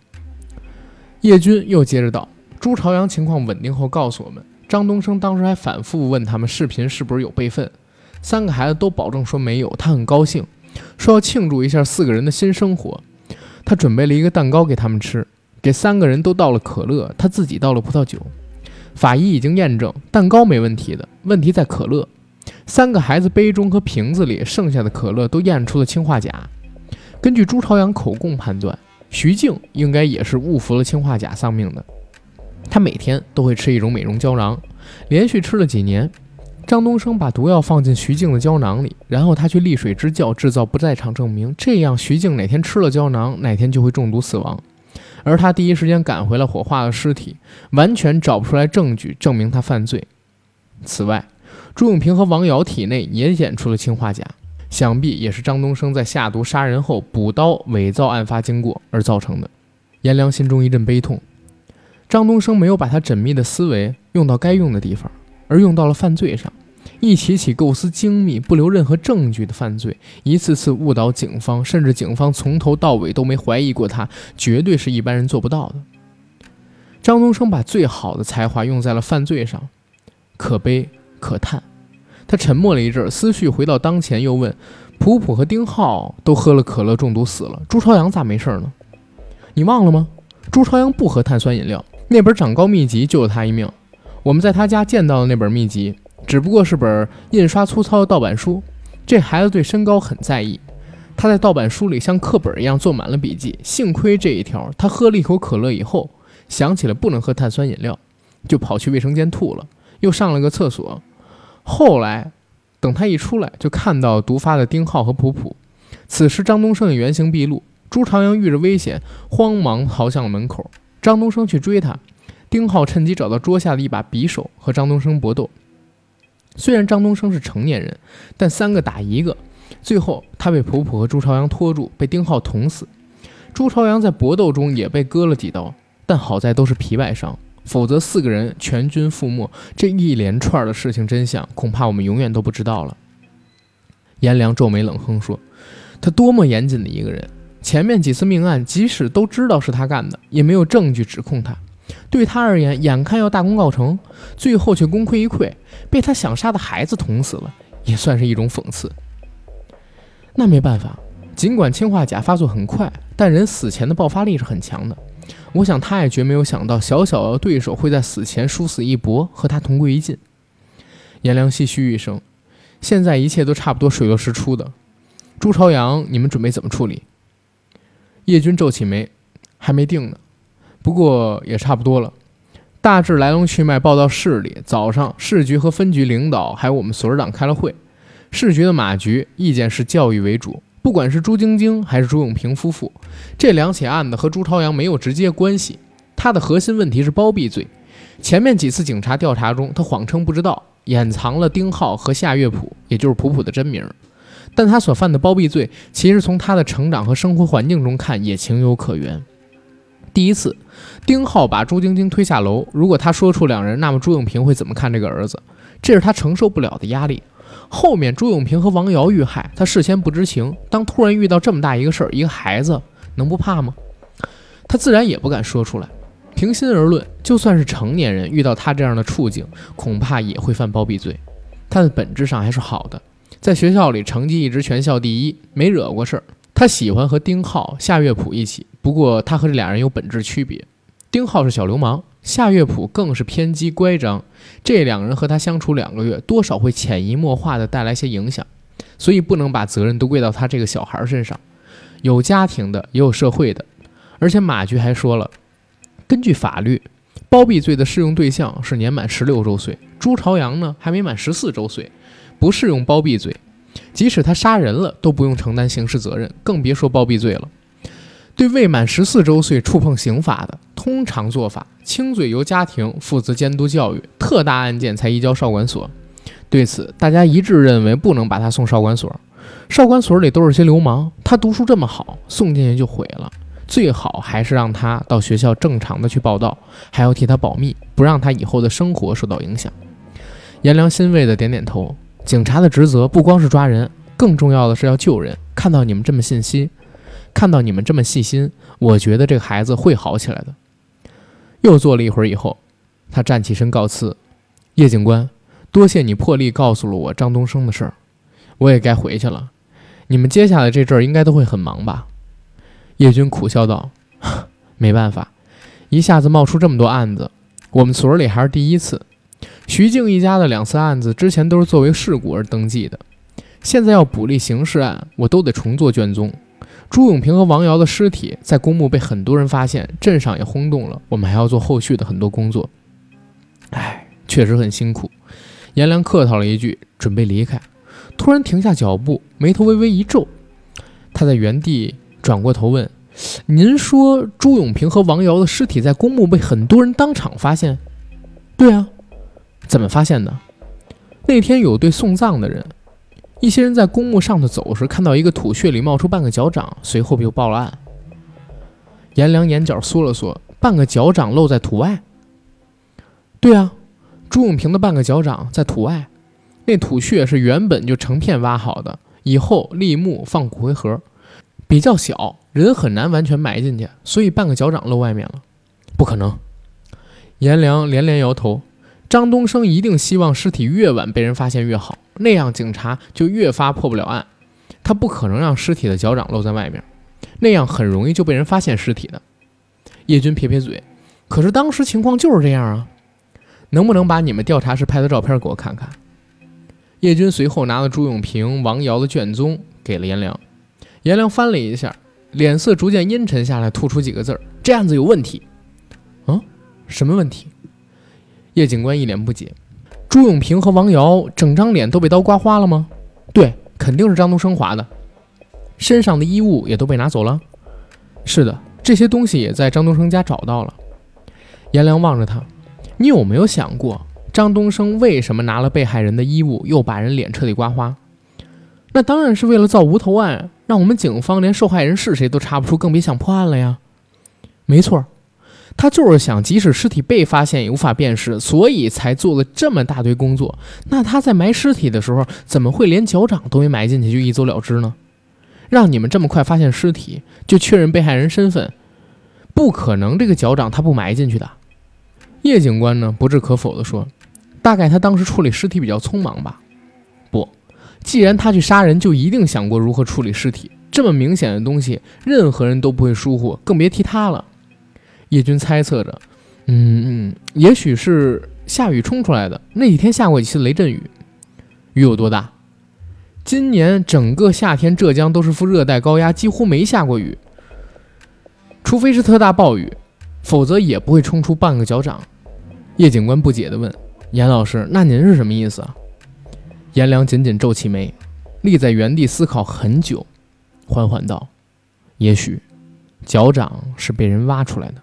叶军又接着道：“朱朝阳情况稳定后告诉我们，张东升当时还反复问他们视频是不是有备份。”三个孩子都保证说没有，他很高兴，说要庆祝一下四个人的新生活。他准备了一个蛋糕给他们吃，给三个人都倒了可乐，他自己倒了葡萄酒。法医已经验证蛋糕没问题的，问题在可乐。三个孩子杯中和瓶子里剩下的可乐都验出了氰化钾。根据朱朝阳口供判断，徐静应该也是误服了氰化钾丧命的。他每天都会吃一种美容胶囊，连续吃了几年。张东升把毒药放进徐静的胶囊里，然后他去丽水支教制造不在场证明，这样徐静哪天吃了胶囊，哪天就会中毒死亡。而他第一时间赶回了火化的尸体，完全找不出来证据证明他犯罪。此外，朱永平和王瑶体内也检出了氰化钾，想必也是张东升在下毒杀人后补刀伪造案发经过而造成的。颜良心中一阵悲痛，张东升没有把他缜密的思维用到该用的地方，而用到了犯罪上。一起起构思精密、不留任何证据的犯罪，一次次误导警方，甚至警方从头到尾都没怀疑过他，绝对是一般人做不到的。张东升把最好的才华用在了犯罪上，可悲可叹。他沉默了一阵，思绪回到当前，又问：“普普和丁浩都喝了可乐中毒死了，朱朝阳咋没事儿呢？你忘了吗？朱朝阳不喝碳酸饮料，那本长高秘籍救了他一命。我们在他家见到的那本秘籍。”只不过是本印刷粗糙的盗版书。这孩子对身高很在意，他在盗版书里像课本一样做满了笔记。幸亏这一条，他喝了一口可乐以后，想起了不能喝碳酸饮料，就跑去卫生间吐了，又上了个厕所。后来，等他一出来，就看到毒发的丁浩和普普。此时，张东升也原形毕露。朱朝阳遇着危险，慌忙逃向了门口。张东升去追他，丁浩趁机找到桌下的一把匕首，和张东升搏斗。虽然张东升是成年人，但三个打一个，最后他被普普和朱朝阳拖住，被丁浩捅死。朱朝阳在搏斗中也被割了几刀，但好在都是皮外伤，否则四个人全军覆没。这一连串的事情真相，恐怕我们永远都不知道了。颜良皱眉冷哼说：“他多么严谨的一个人，前面几次命案，即使都知道是他干的，也没有证据指控他。”对他而言，眼看要大功告成，最后却功亏一篑，被他想杀的孩子捅死了，也算是一种讽刺。那没办法，尽管氰化钾发作很快，但人死前的爆发力是很强的。我想他也绝没有想到，小小的对手会在死前殊死一搏，和他同归于尽。颜良唏嘘一声：“现在一切都差不多水落石出的。朱朝阳，你们准备怎么处理？”叶军皱起眉：“还没定呢。”不过也差不多了，大致来龙去脉报到市里。早上市局和分局领导还有我们所长开了会。市局的马局意见是教育为主，不管是朱晶晶还是朱永平夫妇，这两起案子和朱朝阳没有直接关系。他的核心问题是包庇罪。前面几次警察调查中，他谎称不知道，掩藏了丁浩和夏月普，也就是普普的真名。但他所犯的包庇罪，其实从他的成长和生活环境中看，也情有可原。第一次，丁浩把朱晶晶推下楼。如果他说出两人，那么朱永平会怎么看这个儿子？这是他承受不了的压力。后面朱永平和王瑶遇害，他事先不知情。当突然遇到这么大一个事儿，一个孩子能不怕吗？他自然也不敢说出来。平心而论，就算是成年人遇到他这样的处境，恐怕也会犯包庇罪。他的本质上还是好的，在学校里成绩一直全校第一，没惹过事儿。他喜欢和丁浩、夏月普一起。不过他和这俩人有本质区别，丁浩是小流氓，夏月普更是偏激乖张。这两人和他相处两个月，多少会潜移默化地带来些影响，所以不能把责任都归到他这个小孩身上。有家庭的，也有社会的。而且马局还说了，根据法律，包庇罪的适用对象是年满十六周岁。朱朝阳呢，还没满十四周岁，不适用包庇罪。即使他杀人了，都不用承担刑事责任，更别说包庇罪了。对未满十四周岁触碰刑法的，通常做法轻罪由家庭负责监督教育，特大案件才移交少管所。对此，大家一致认为不能把他送少管所。少管所里都是些流氓，他读书这么好，送进去就毁了。最好还是让他到学校正常的去报道，还要替他保密，不让他以后的生活受到影响。颜良欣慰的点点头，警察的职责不光是抓人，更重要的是要救人。看到你们这么信息。看到你们这么细心，我觉得这个孩子会好起来的。又坐了一会儿以后，他站起身告辞：“叶警官，多谢你破例告诉了我张东升的事儿，我也该回去了。你们接下来这阵儿应该都会很忙吧？”叶军苦笑道：“ 没办法，一下子冒出这么多案子，我们所里还是第一次。徐静一家的两次案子之前都是作为事故而登记的，现在要补立刑事案，我都得重做卷宗。”朱永平和王瑶的尸体在公墓被很多人发现，镇上也轰动了。我们还要做后续的很多工作。哎，确实很辛苦。颜良客套了一句，准备离开，突然停下脚步，眉头微微一皱。他在原地转过头问：“您说朱永平和王瑶的尸体在公墓被很多人当场发现？”“对啊。”“怎么发现的？”“那天有对送葬的人。”一些人在公墓上头走时，看到一个土穴里冒出半个脚掌，随后就报了案。颜良眼角缩了缩，半个脚掌露在土外。对啊，朱永平的半个脚掌在土外，那土穴是原本就成片挖好的，以后立墓放骨灰盒，比较小，人很难完全埋进去，所以半个脚掌露外面了。不可能！颜良连连摇头。张东升一定希望尸体越晚被人发现越好，那样警察就越发破不了案。他不可能让尸体的脚掌露在外面，那样很容易就被人发现尸体的。叶军撇撇嘴，可是当时情况就是这样啊。能不能把你们调查时拍的照片给我看看？叶军随后拿了朱永平、王瑶的卷宗给了颜良，颜良翻了一下，脸色逐渐阴沉下来，吐出几个字儿：“这案子有问题。”嗯，什么问题？叶警官一脸不解：“朱永平和王瑶整张脸都被刀刮花了吗？”“对，肯定是张东升划的。”“身上的衣物也都被拿走了？”“是的，这些东西也在张东升家找到了。”颜良望着他：“你有没有想过，张东升为什么拿了被害人的衣物，又把人脸彻底刮花？那当然是为了造无头案，让我们警方连受害人是谁都查不出，更别想破案了呀。”“没错。”他就是想，即使尸体被发现也无法辨识，所以才做了这么大堆工作。那他在埋尸体的时候，怎么会连脚掌都没埋进去就一走了之呢？让你们这么快发现尸体就确认被害人身份，不可能，这个脚掌他不埋进去的。叶警官呢，不置可否地说：“大概他当时处理尸体比较匆忙吧。不，既然他去杀人，就一定想过如何处理尸体。这么明显的东西，任何人都不会疏忽，更别提他了。”叶军猜测着，嗯嗯，也许是下雨冲出来的。那几天下过几次雷阵雨，雨有多大？今年整个夏天，浙江都是副热带高压，几乎没下过雨。除非是特大暴雨，否则也不会冲出半个脚掌。叶警官不解地问：“严老师，那您是什么意思啊？”颜良紧紧皱起眉，立在原地思考很久，缓缓道：“也许，脚掌是被人挖出来的。”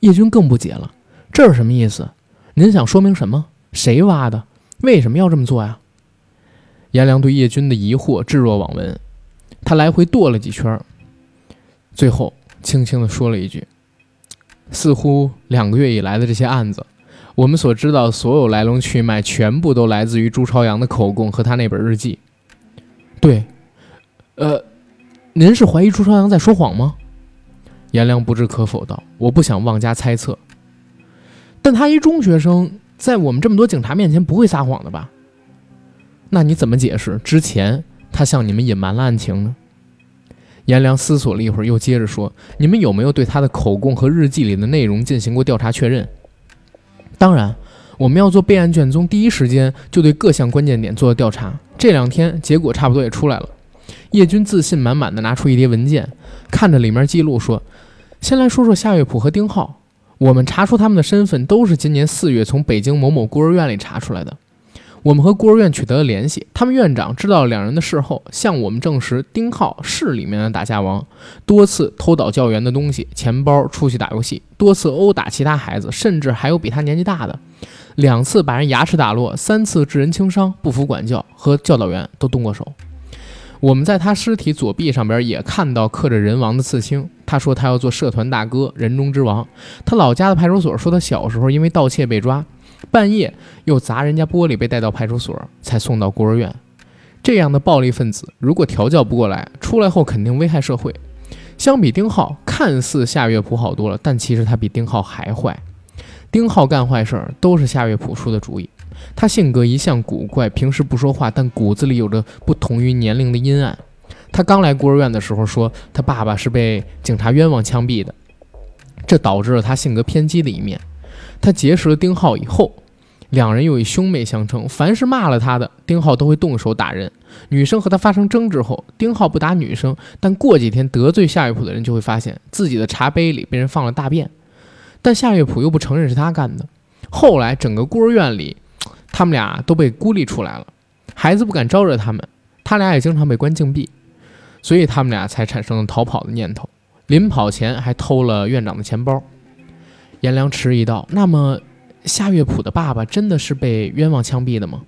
叶军更不解了，这是什么意思？您想说明什么？谁挖的？为什么要这么做呀？颜良对叶军的疑惑置若罔闻，他来回跺了几圈，最后轻轻地说了一句：“似乎两个月以来的这些案子，我们所知道所有来龙去脉，全部都来自于朱朝阳的口供和他那本日记。”对，呃，您是怀疑朱朝阳在说谎吗？颜良不置可否道：“我不想妄加猜测，但他一中学生，在我们这么多警察面前不会撒谎的吧？那你怎么解释之前他向你们隐瞒了案情呢？”颜良思索了一会儿，又接着说：“你们有没有对他的口供和日记里的内容进行过调查确认？”“当然，我们要做备案卷宗，第一时间就对各项关键点做了调查。这两天结果差不多也出来了。”叶军自信满满的拿出一叠文件，看着里面记录说。先来说说夏月普和丁浩，我们查出他们的身份都是今年四月从北京某某孤儿院里查出来的。我们和孤儿院取得了联系，他们院长知道了两人的事后，向我们证实丁浩是里面的打架王，多次偷倒教员的东西、钱包，出去打游戏，多次殴打其他孩子，甚至还有比他年纪大的，两次把人牙齿打落，三次致人轻伤，不服管教，和教导员都动过手。我们在他尸体左臂上边也看到刻着“人王”的刺青。他说他要做社团大哥，人中之王。他老家的派出所说他小时候因为盗窃被抓，半夜又砸人家玻璃被带到派出所，才送到孤儿院。这样的暴力分子，如果调教不过来，出来后肯定危害社会。相比丁浩，看似夏月普好多了，但其实他比丁浩还坏。丁浩干坏事儿都是夏月普出的主意。他性格一向古怪，平时不说话，但骨子里有着不同于年龄的阴暗。他刚来孤儿院的时候说，他爸爸是被警察冤枉枪毙的，这导致了他性格偏激的一面。他结识了丁浩以后，两人又以兄妹相称，凡是骂了他的，丁浩都会动手打人。女生和他发生争执后，丁浩不打女生，但过几天得罪夏月普的人就会发现自己的茶杯里被人放了大便，但夏月普又不承认是他干的。后来整个孤儿院里。他们俩都被孤立出来了，孩子不敢招惹他们，他俩也经常被关禁闭，所以他们俩才产生了逃跑的念头。临跑前还偷了院长的钱包。颜良迟疑道：“那么，夏月普的爸爸真的是被冤枉枪毙的吗？”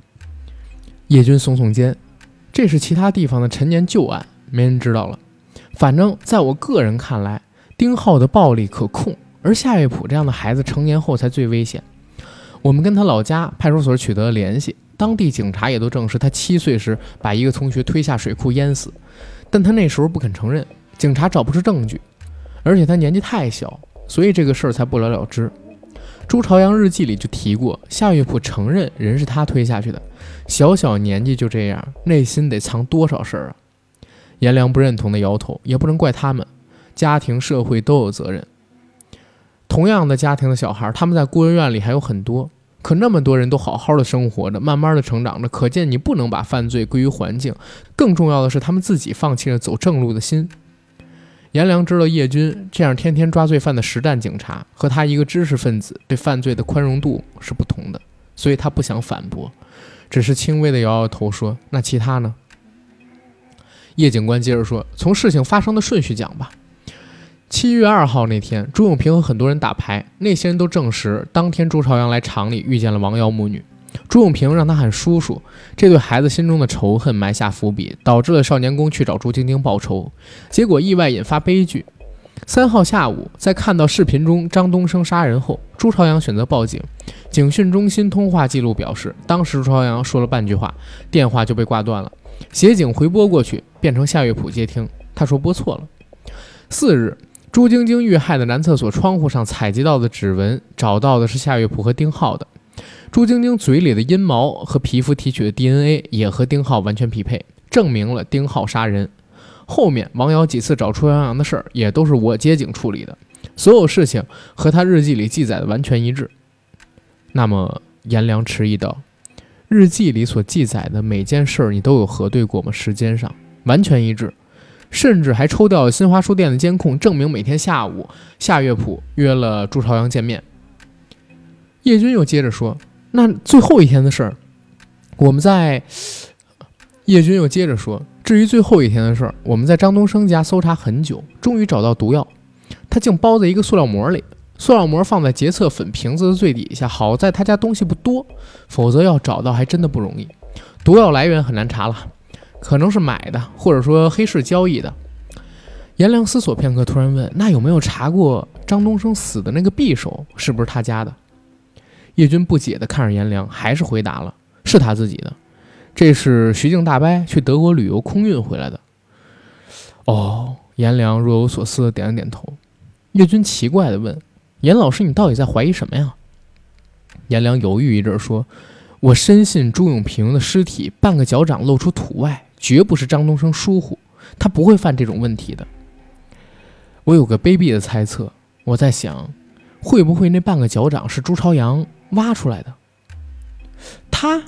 叶军耸耸肩：“这是其他地方的陈年旧案，没人知道了。反正在我个人看来，丁浩的暴力可控，而夏月普这样的孩子成年后才最危险。我们跟他老家派出所取得了联系，当地警察也都证实他七岁时把一个同学推下水库淹死，但他那时候不肯承认，警察找不出证据，而且他年纪太小，所以这个事儿才不了了之。朱朝阳日记里就提过，夏月普承认人是他推下去的，小小年纪就这样，内心得藏多少事儿啊！颜良不认同的摇头，也不能怪他们，家庭社会都有责任。同样的家庭的小孩，他们在孤儿院里还有很多，可那么多人都好好的生活着，慢慢的成长着，可见你不能把犯罪归于环境，更重要的是他们自己放弃了走正路的心。颜良知道叶军这样天天抓罪犯的实战警察和他一个知识分子对犯罪的宽容度是不同的，所以他不想反驳，只是轻微的摇摇头说：“那其他呢？”叶警官接着说：“从事情发生的顺序讲吧。七月二号那天，朱永平和很多人打牌，那些人都证实，当天朱朝阳来厂里遇见了王瑶母女。朱永平让他喊叔叔，这对孩子心中的仇恨埋下伏笔，导致了少年宫去找朱晶晶报仇，结果意外引发悲剧。三号下午，在看到视频中张东升杀人后，朱朝阳选择报警。警讯中心通话记录表示，当时朱朝阳说了半句话，电话就被挂断了。协警回拨过去，变成夏月普接听，他说拨错了。四日，朱晶晶遇害的男厕所窗户上采集到的指纹，找到的是夏月普和丁浩的。朱晶晶嘴里的阴毛和皮肤提取的 DNA 也和丁浩完全匹配，证明了丁浩杀人。后面王瑶几次找出杨洋的事儿，也都是我接警处理的，所有事情和他日记里记载的完全一致。那么颜良迟疑道：“日记里所记载的每件事儿，你都有核对过吗？时间上完全一致，甚至还抽调了新华书店的监控，证明每天下午夏月普约了朱朝阳见面。”叶军又接着说。那最后一天的事儿，我们在叶军又接着说：“至于最后一天的事儿，我们在张东升家搜查很久，终于找到毒药。他竟包在一个塑料膜里，塑料膜放在洁厕粉瓶子的最底下。好在他家东西不多，否则要找到还真的不容易。毒药来源很难查了，可能是买的，或者说黑市交易的。”颜良思索片刻，突然问：“那有没有查过张东升死的那个匕首是不是他家的？”叶军不解地看着颜良，还是回答了：“是他自己的，这是徐静大伯去德国旅游空运回来的。”哦，颜良若有所思地点了点头。叶军奇怪地问：“颜老师，你到底在怀疑什么呀？”颜良犹豫一阵说：“我深信朱永平的尸体半个脚掌露出土外，绝不是张东升疏忽，他不会犯这种问题的。我有个卑鄙的猜测，我在想，会不会那半个脚掌是朱朝阳？”挖出来的，他，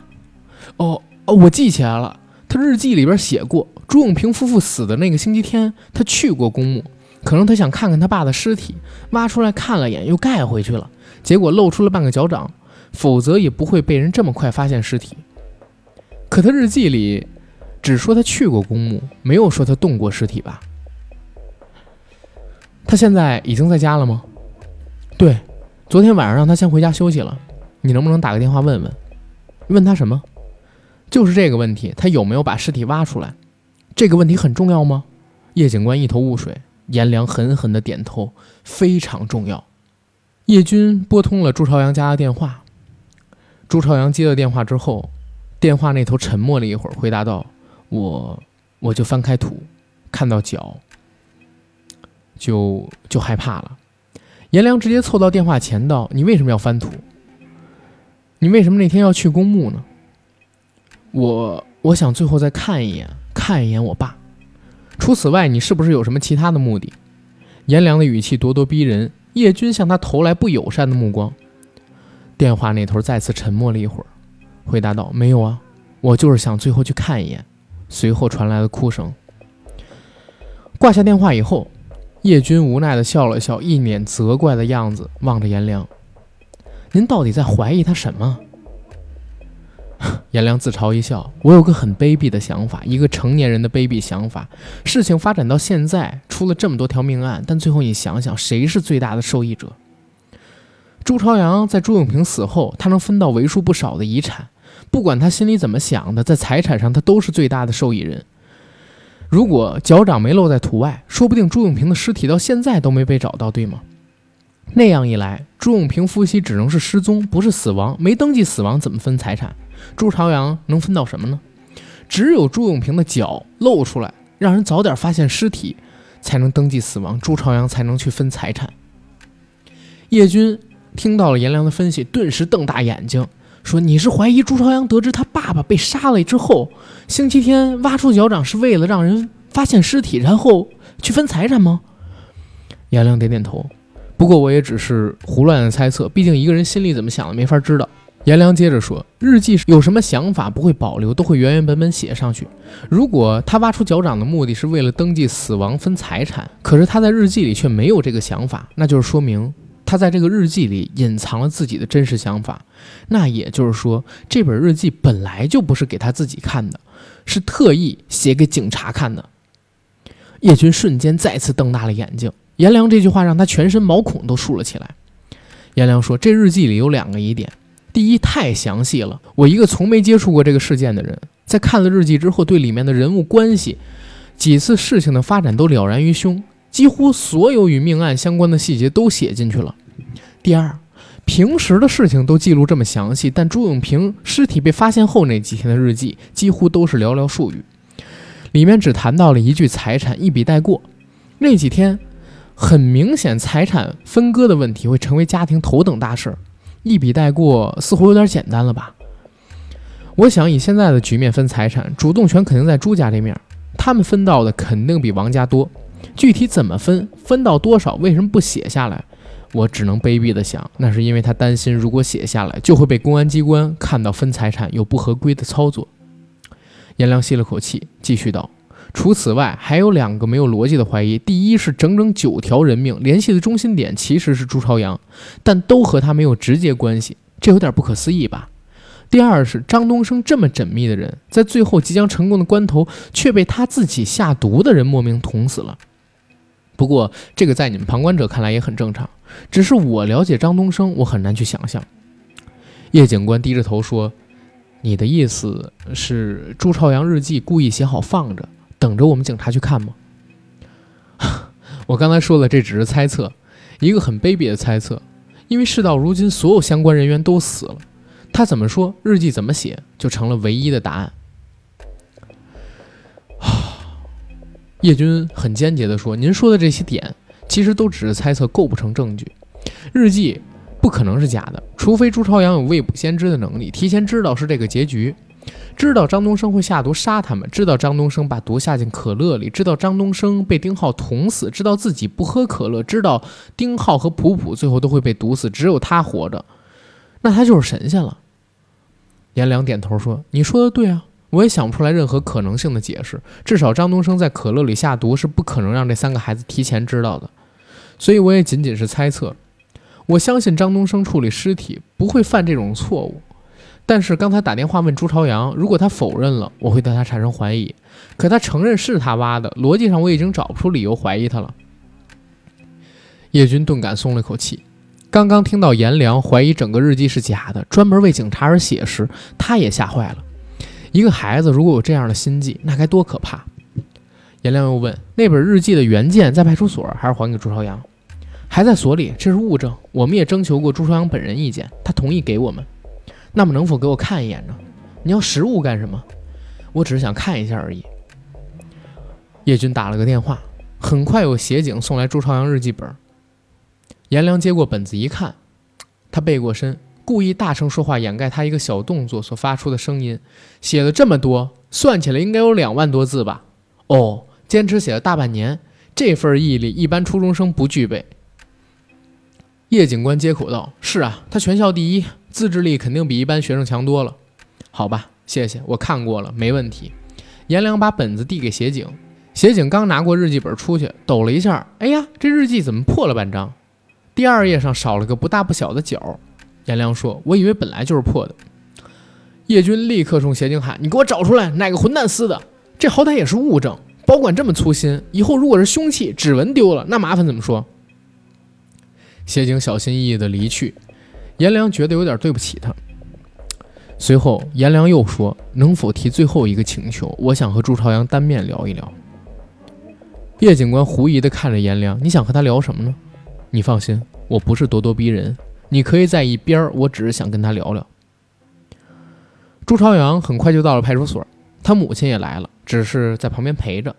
哦哦，我记起来了，他日记里边写过，朱永平夫妇死的那个星期天，他去过公墓，可能他想看看他爸的尸体，挖出来看了眼，又盖回去了，结果露出了半个脚掌，否则也不会被人这么快发现尸体。可他日记里只说他去过公墓，没有说他动过尸体吧？他现在已经在家了吗？对，昨天晚上让他先回家休息了。你能不能打个电话问问？问他什么？就是这个问题，他有没有把尸体挖出来？这个问题很重要吗？叶警官一头雾水，颜良狠狠地点头，非常重要。叶军拨通了朱朝阳家的电话。朱朝阳接了电话之后，电话那头沉默了一会儿，回答道：“我我就翻开土，看到脚，就就害怕了。”颜良直接凑到电话前道：“你为什么要翻土？”你为什么那天要去公墓呢？我我想最后再看一眼，看一眼我爸。除此外，你是不是有什么其他的目的？颜良的语气咄咄逼人，叶军向他投来不友善的目光。电话那头再次沉默了一会儿，回答道：“没有啊，我就是想最后去看一眼。”随后传来了哭声。挂下电话以后，叶军无奈地笑了笑，一脸责怪的样子望着颜良。您到底在怀疑他什么？颜良自嘲一笑：“我有个很卑鄙的想法，一个成年人的卑鄙想法。事情发展到现在，出了这么多条命案，但最后你想想，谁是最大的受益者？朱朝阳在朱永平死后，他能分到为数不少的遗产，不管他心里怎么想的，在财产上他都是最大的受益人。如果脚掌没露在土外，说不定朱永平的尸体到现在都没被找到，对吗？那样一来，朱永平夫妻只能是失踪，不是死亡。没登记死亡，怎么分财产？朱朝阳能分到什么呢？只有朱永平的脚露出来，让人早点发现尸体，才能登记死亡，朱朝阳才能去分财产。叶军听到了颜良的分析，顿时瞪大眼睛，说：“你是怀疑朱朝阳得知他爸爸被杀了之后，星期天挖出脚掌是为了让人发现尸体，然后去分财产吗？”颜良点点头。不过我也只是胡乱的猜测，毕竟一个人心里怎么想的没法知道。颜良接着说：“日记有什么想法不会保留，都会原原本本写上去。如果他挖出脚掌的目的是为了登记死亡分财产，可是他在日记里却没有这个想法，那就是说明他在这个日记里隐藏了自己的真实想法。那也就是说，这本日记本来就不是给他自己看的，是特意写给警察看的。”叶军瞬间再次瞪大了眼睛。颜良这句话让他全身毛孔都竖了起来。颜良说：“这日记里有两个疑点。”第一，太详细了。我一个从没接触过这个事件的人，在看了日记之后，对里面的人物关系、几次事情的发展都了然于胸，几乎所有与命案相关的细节都写进去了。第二，平时的事情都记录这么详细，但朱永平尸体被发现后那几天的日记几乎都是寥寥数语，里面只谈到了一句财产，一笔带过。那几天，很明显财产分割的问题会成为家庭头等大事。一笔带过，似乎有点简单了吧？我想以现在的局面分财产，主动权肯定在朱家这面，他们分到的肯定比王家多。具体怎么分，分到多少，为什么不写下来？我只能卑鄙的想，那是因为他担心，如果写下来，就会被公安机关看到分财产有不合规的操作。颜良吸了口气，继续道。除此外，还有两个没有逻辑的怀疑。第一是整整九条人命联系的中心点其实是朱朝阳，但都和他没有直接关系，这有点不可思议吧？第二是张东升这么缜密的人，在最后即将成功的关头，却被他自己下毒的人莫名捅死了。不过这个在你们旁观者看来也很正常，只是我了解张东升，我很难去想象。叶警官低着头说：“你的意思是朱朝阳日记故意写好放着？”等着我们警察去看吗？我刚才说了，这只是猜测，一个很卑鄙的猜测，因为事到如今，所有相关人员都死了，他怎么说，日记怎么写，就成了唯一的答案。叶军很坚决地说：“您说的这些点，其实都只是猜测，构不成证据。日记不可能是假的，除非朱朝阳有未卜先知的能力，提前知道是这个结局。”知道张东升会下毒杀他们，知道张东升把毒下进可乐里，知道张东升被丁浩捅死，知道自己不喝可乐，知道丁浩和普普最后都会被毒死，只有他活着，那他就是神仙了。颜良点头说：“你说的对啊，我也想不出来任何可能性的解释。至少张东升在可乐里下毒是不可能让这三个孩子提前知道的，所以我也仅仅是猜测。我相信张东升处理尸体不会犯这种错误。”但是刚才打电话问朱朝阳，如果他否认了，我会对他产生怀疑；可他承认是他挖的，逻辑上我已经找不出理由怀疑他了。叶军顿感松了口气。刚刚听到颜良怀疑整个日记是假的，专门为警察而写时，他也吓坏了。一个孩子如果有这样的心计，那该多可怕！颜良又问：“那本日记的原件在派出所还是还给朱朝阳？”还在所里，这是物证。我们也征求过朱朝阳本人意见，他同意给我们。那么能否给我看一眼呢？你要实物干什么？我只是想看一下而已。叶军打了个电话，很快有协警送来朱朝阳日记本。颜良接过本子一看，他背过身，故意大声说话掩盖他一个小动作所发出的声音。写了这么多，算起来应该有两万多字吧？哦，坚持写了大半年，这份毅力一般初中生不具备。叶警官接口道：“是啊，他全校第一。”自制力肯定比一般学生强多了，好吧，谢谢，我看过了，没问题。颜良把本子递给协警，协警刚拿过日记本出去，抖了一下，哎呀，这日记怎么破了半张？第二页上少了个不大不小的角。颜良说：“我以为本来就是破的。”叶军立刻冲协警喊：“你给我找出来，哪个混蛋撕的？这好歹也是物证，保管这么粗心，以后如果是凶器、指纹丢了，那麻烦怎么说？”协警小心翼翼地离去。颜良觉得有点对不起他。随后，颜良又说：“能否提最后一个请求？我想和朱朝阳单面聊一聊。”叶警官狐疑地看着颜良：“你想和他聊什么呢？”你放心，我不是咄咄逼人，你可以在一边儿。我只是想跟他聊聊。朱朝阳很快就到了派出所，他母亲也来了，只是在旁边陪着。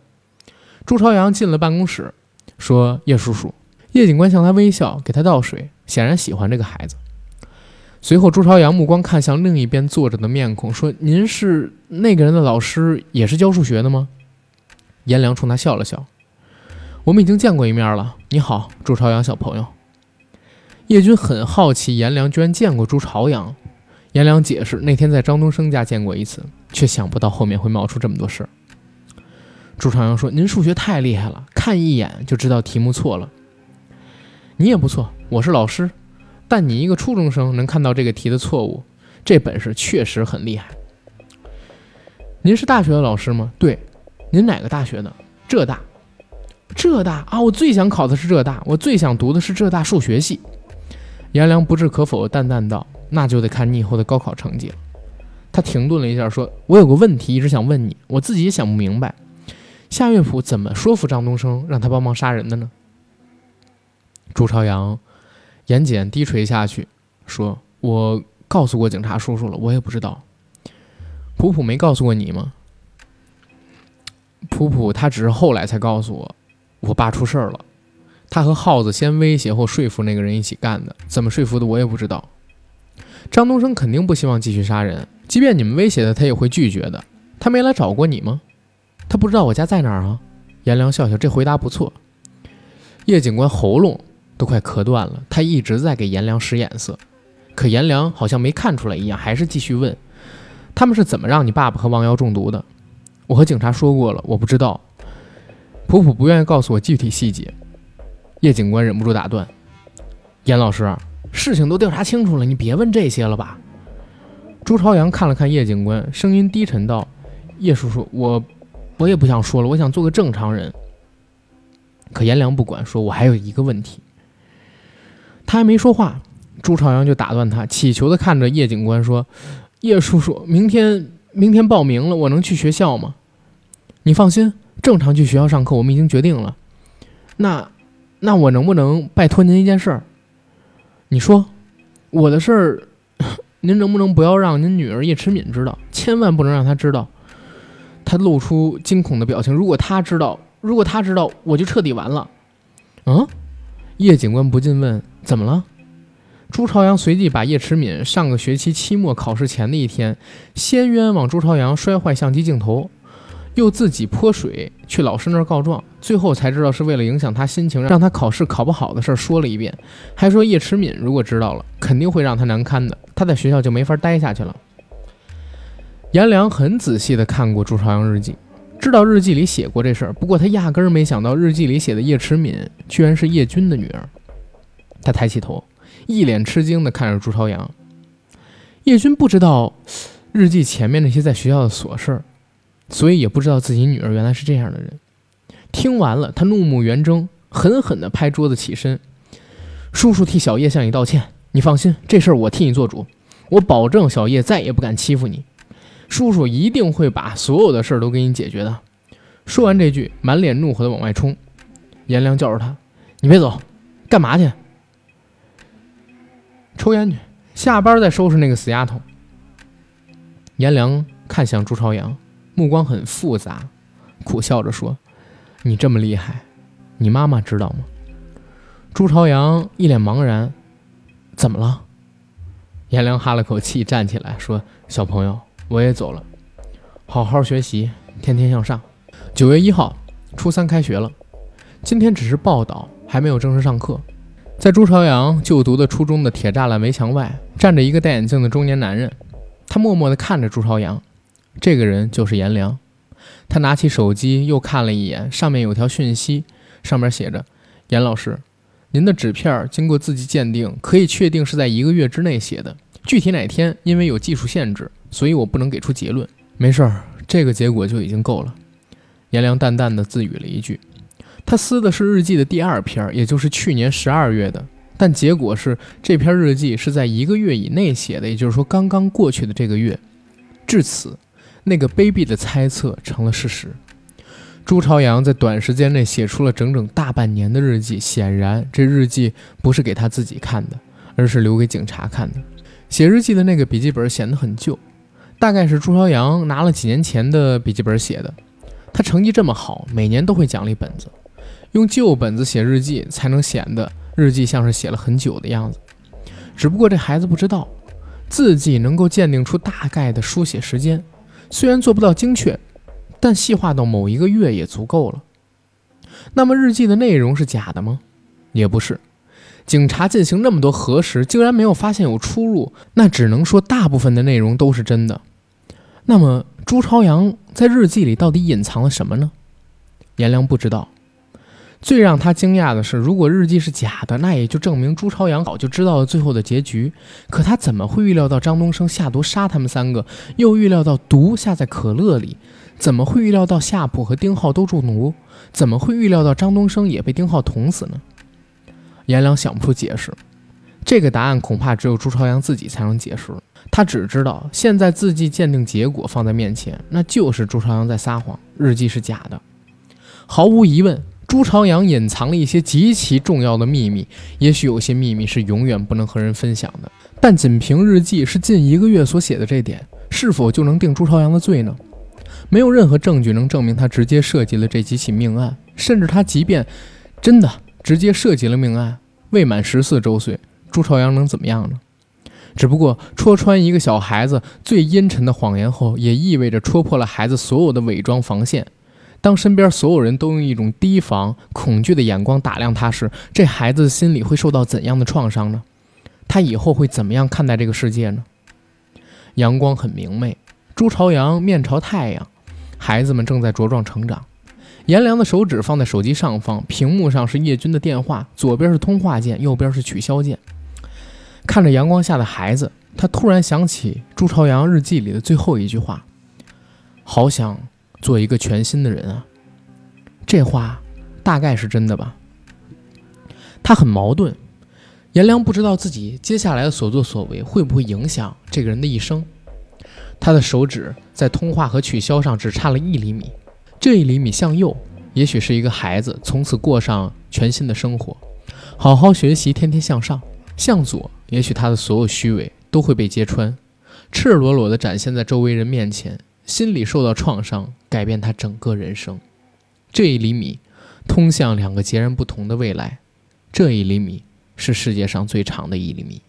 朱朝阳进了办公室，说：“叶叔叔。”叶警官向他微笑，给他倒水，显然喜欢这个孩子。随后，朱朝阳目光看向另一边坐着的面孔，说：“您是那个人的老师，也是教数学的吗？”颜良冲他笑了笑：“我们已经见过一面了。你好，朱朝阳小朋友。”叶军很好奇，颜良居然见过朱朝阳。颜良解释：“那天在张东升家见过一次，却想不到后面会冒出这么多事儿。”朱朝阳说：“您数学太厉害了，看一眼就知道题目错了。你也不错，我是老师。”但你一个初中生能看到这个题的错误，这本事确实很厉害。您是大学的老师吗？对，您哪个大学的？浙大。浙大啊，我最想考的是浙大，我最想读的是浙大数学系。颜良不置可否，淡淡道：“那就得看你以后的高考成绩了。”他停顿了一下，说：“我有个问题一直想问你，我自己也想不明白，夏月普怎么说服张东升让他帮忙杀人的呢？”朱朝阳。眼睑低垂下去，说：“我告诉过警察叔叔了，我也不知道。普普没告诉过你吗？普普他只是后来才告诉我，我爸出事儿了。他和耗子先威胁后说服那个人一起干的，怎么说服的我也不知道。张东升肯定不希望继续杀人，即便你们威胁他，他也会拒绝的。他没来找过你吗？他不知道我家在哪儿啊？”颜良笑笑，这回答不错。叶警官喉咙。都快咳断了，他一直在给颜良使眼色，可颜良好像没看出来一样，还是继续问：“他们是怎么让你爸爸和王瑶中毒的？”我和警察说过了，我不知道。普普不愿意告诉我具体细节。叶警官忍不住打断：“严老师，事情都调查清楚了，你别问这些了吧？”朱朝阳看了看叶警官，声音低沉道：“叶叔叔，我我也不想说了，我想做个正常人。”可颜良不管，说：“我还有一个问题。”他还没说话，朱朝阳就打断他，乞求的看着叶警官说：“叶叔叔，明天明天报名了，我能去学校吗？你放心，正常去学校上课，我们已经决定了。那那我能不能拜托您一件事儿？你说，我的事儿，您能不能不要让您女儿叶迟敏知道？千万不能让她知道。”她露出惊恐的表情。如果她知道，如果她知道，我就彻底完了。嗯？叶警官不禁问。怎么了？朱朝阳随即把叶迟敏上个学期期末考试前的一天，先冤枉朱朝阳摔坏相机镜头，又自己泼水去老师那儿告状，最后才知道是为了影响他心情，让他考试考不好的事儿说了一遍，还说叶迟敏如果知道了，肯定会让他难堪的，他在学校就没法待下去了。颜良很仔细地看过朱朝阳日记，知道日记里写过这事儿，不过他压根儿没想到日记里写的叶迟敏居然是叶军的女儿。他抬起头，一脸吃惊地看着朱朝阳。叶军不知道日记前面那些在学校的琐事儿，所以也不知道自己女儿原来是这样的人。听完了，他怒目圆睁，狠狠地拍桌子，起身：“叔叔替小叶向你道歉，你放心，这事儿我替你做主，我保证小叶再也不敢欺负你。叔叔一定会把所有的事儿都给你解决的。”说完这句，满脸怒火地往外冲。颜良叫着他：“你别走，干嘛去？”抽烟去，下班再收拾那个死丫头。颜良看向朱朝阳，目光很复杂，苦笑着说：“你这么厉害，你妈妈知道吗？”朱朝阳一脸茫然：“怎么了？”颜良哈了口气，站起来说：“小朋友，我也走了，好好学习，天天向上。”九月一号，初三开学了，今天只是报道，还没有正式上课。在朱朝阳就读的初中的铁栅栏围墙外，站着一个戴眼镜的中年男人。他默默地看着朱朝阳，这个人就是颜良。他拿起手机又看了一眼，上面有条讯息，上面写着：“严老师，您的纸片经过字迹鉴定，可以确定是在一个月之内写的。具体哪天，因为有技术限制，所以我不能给出结论。没事儿，这个结果就已经够了。”颜良淡淡的自语了一句。他撕的是日记的第二篇，也就是去年十二月的。但结果是这篇日记是在一个月以内写的，也就是说刚刚过去的这个月。至此，那个卑鄙的猜测成了事实。朱朝阳在短时间内写出了整整大半年的日记，显然这日记不是给他自己看的，而是留给警察看的。写日记的那个笔记本显得很旧，大概是朱朝阳拿了几年前的笔记本写的。他成绩这么好，每年都会奖励本子。用旧本子写日记，才能显得日记像是写了很久的样子。只不过这孩子不知道，字迹能够鉴定出大概的书写时间，虽然做不到精确，但细化到某一个月也足够了。那么日记的内容是假的吗？也不是。警察进行那么多核实，竟然没有发现有出入，那只能说大部分的内容都是真的。那么朱朝阳在日记里到底隐藏了什么呢？颜良不知道。最让他惊讶的是，如果日记是假的，那也就证明朱朝阳早就知道了最后的结局。可他怎么会预料到张东升下毒杀他们三个，又预料到毒下在可乐里？怎么会预料到夏普和丁浩都中毒？怎么会预料到张东升也被丁浩捅死呢？颜良想不出解释。这个答案恐怕只有朱朝阳自己才能解释。他只知道，现在字迹鉴定结果放在面前，那就是朱朝阳在撒谎，日记是假的。毫无疑问。朱朝阳隐藏了一些极其重要的秘密，也许有些秘密是永远不能和人分享的。但仅凭日记是近一个月所写的这点，是否就能定朱朝阳的罪呢？没有任何证据能证明他直接涉及了这几起命案，甚至他即便真的直接涉及了命案，未满十四周岁，朱朝阳能怎么样呢？只不过戳穿一个小孩子最阴沉的谎言后，也意味着戳破了孩子所有的伪装防线。当身边所有人都用一种提防、恐惧的眼光打量他时，这孩子的心里会受到怎样的创伤呢？他以后会怎么样看待这个世界呢？阳光很明媚，朱朝阳面朝太阳，孩子们正在茁壮成长。颜良的手指放在手机上方，屏幕上是叶军的电话，左边是通话键，右边是取消键。看着阳光下的孩子，他突然想起朱朝阳日记里的最后一句话：“好想。”做一个全新的人啊，这话大概是真的吧？他很矛盾，颜良不知道自己接下来的所作所为会不会影响这个人的一生。他的手指在通话和取消上只差了一厘米，这一厘米向右，也许是一个孩子从此过上全新的生活，好好学习，天天向上；向左，也许他的所有虚伪都会被揭穿，赤裸裸地展现在周围人面前。心理受到创伤，改变他整个人生。这一厘米，通向两个截然不同的未来。这一厘米是世界上最长的一厘米。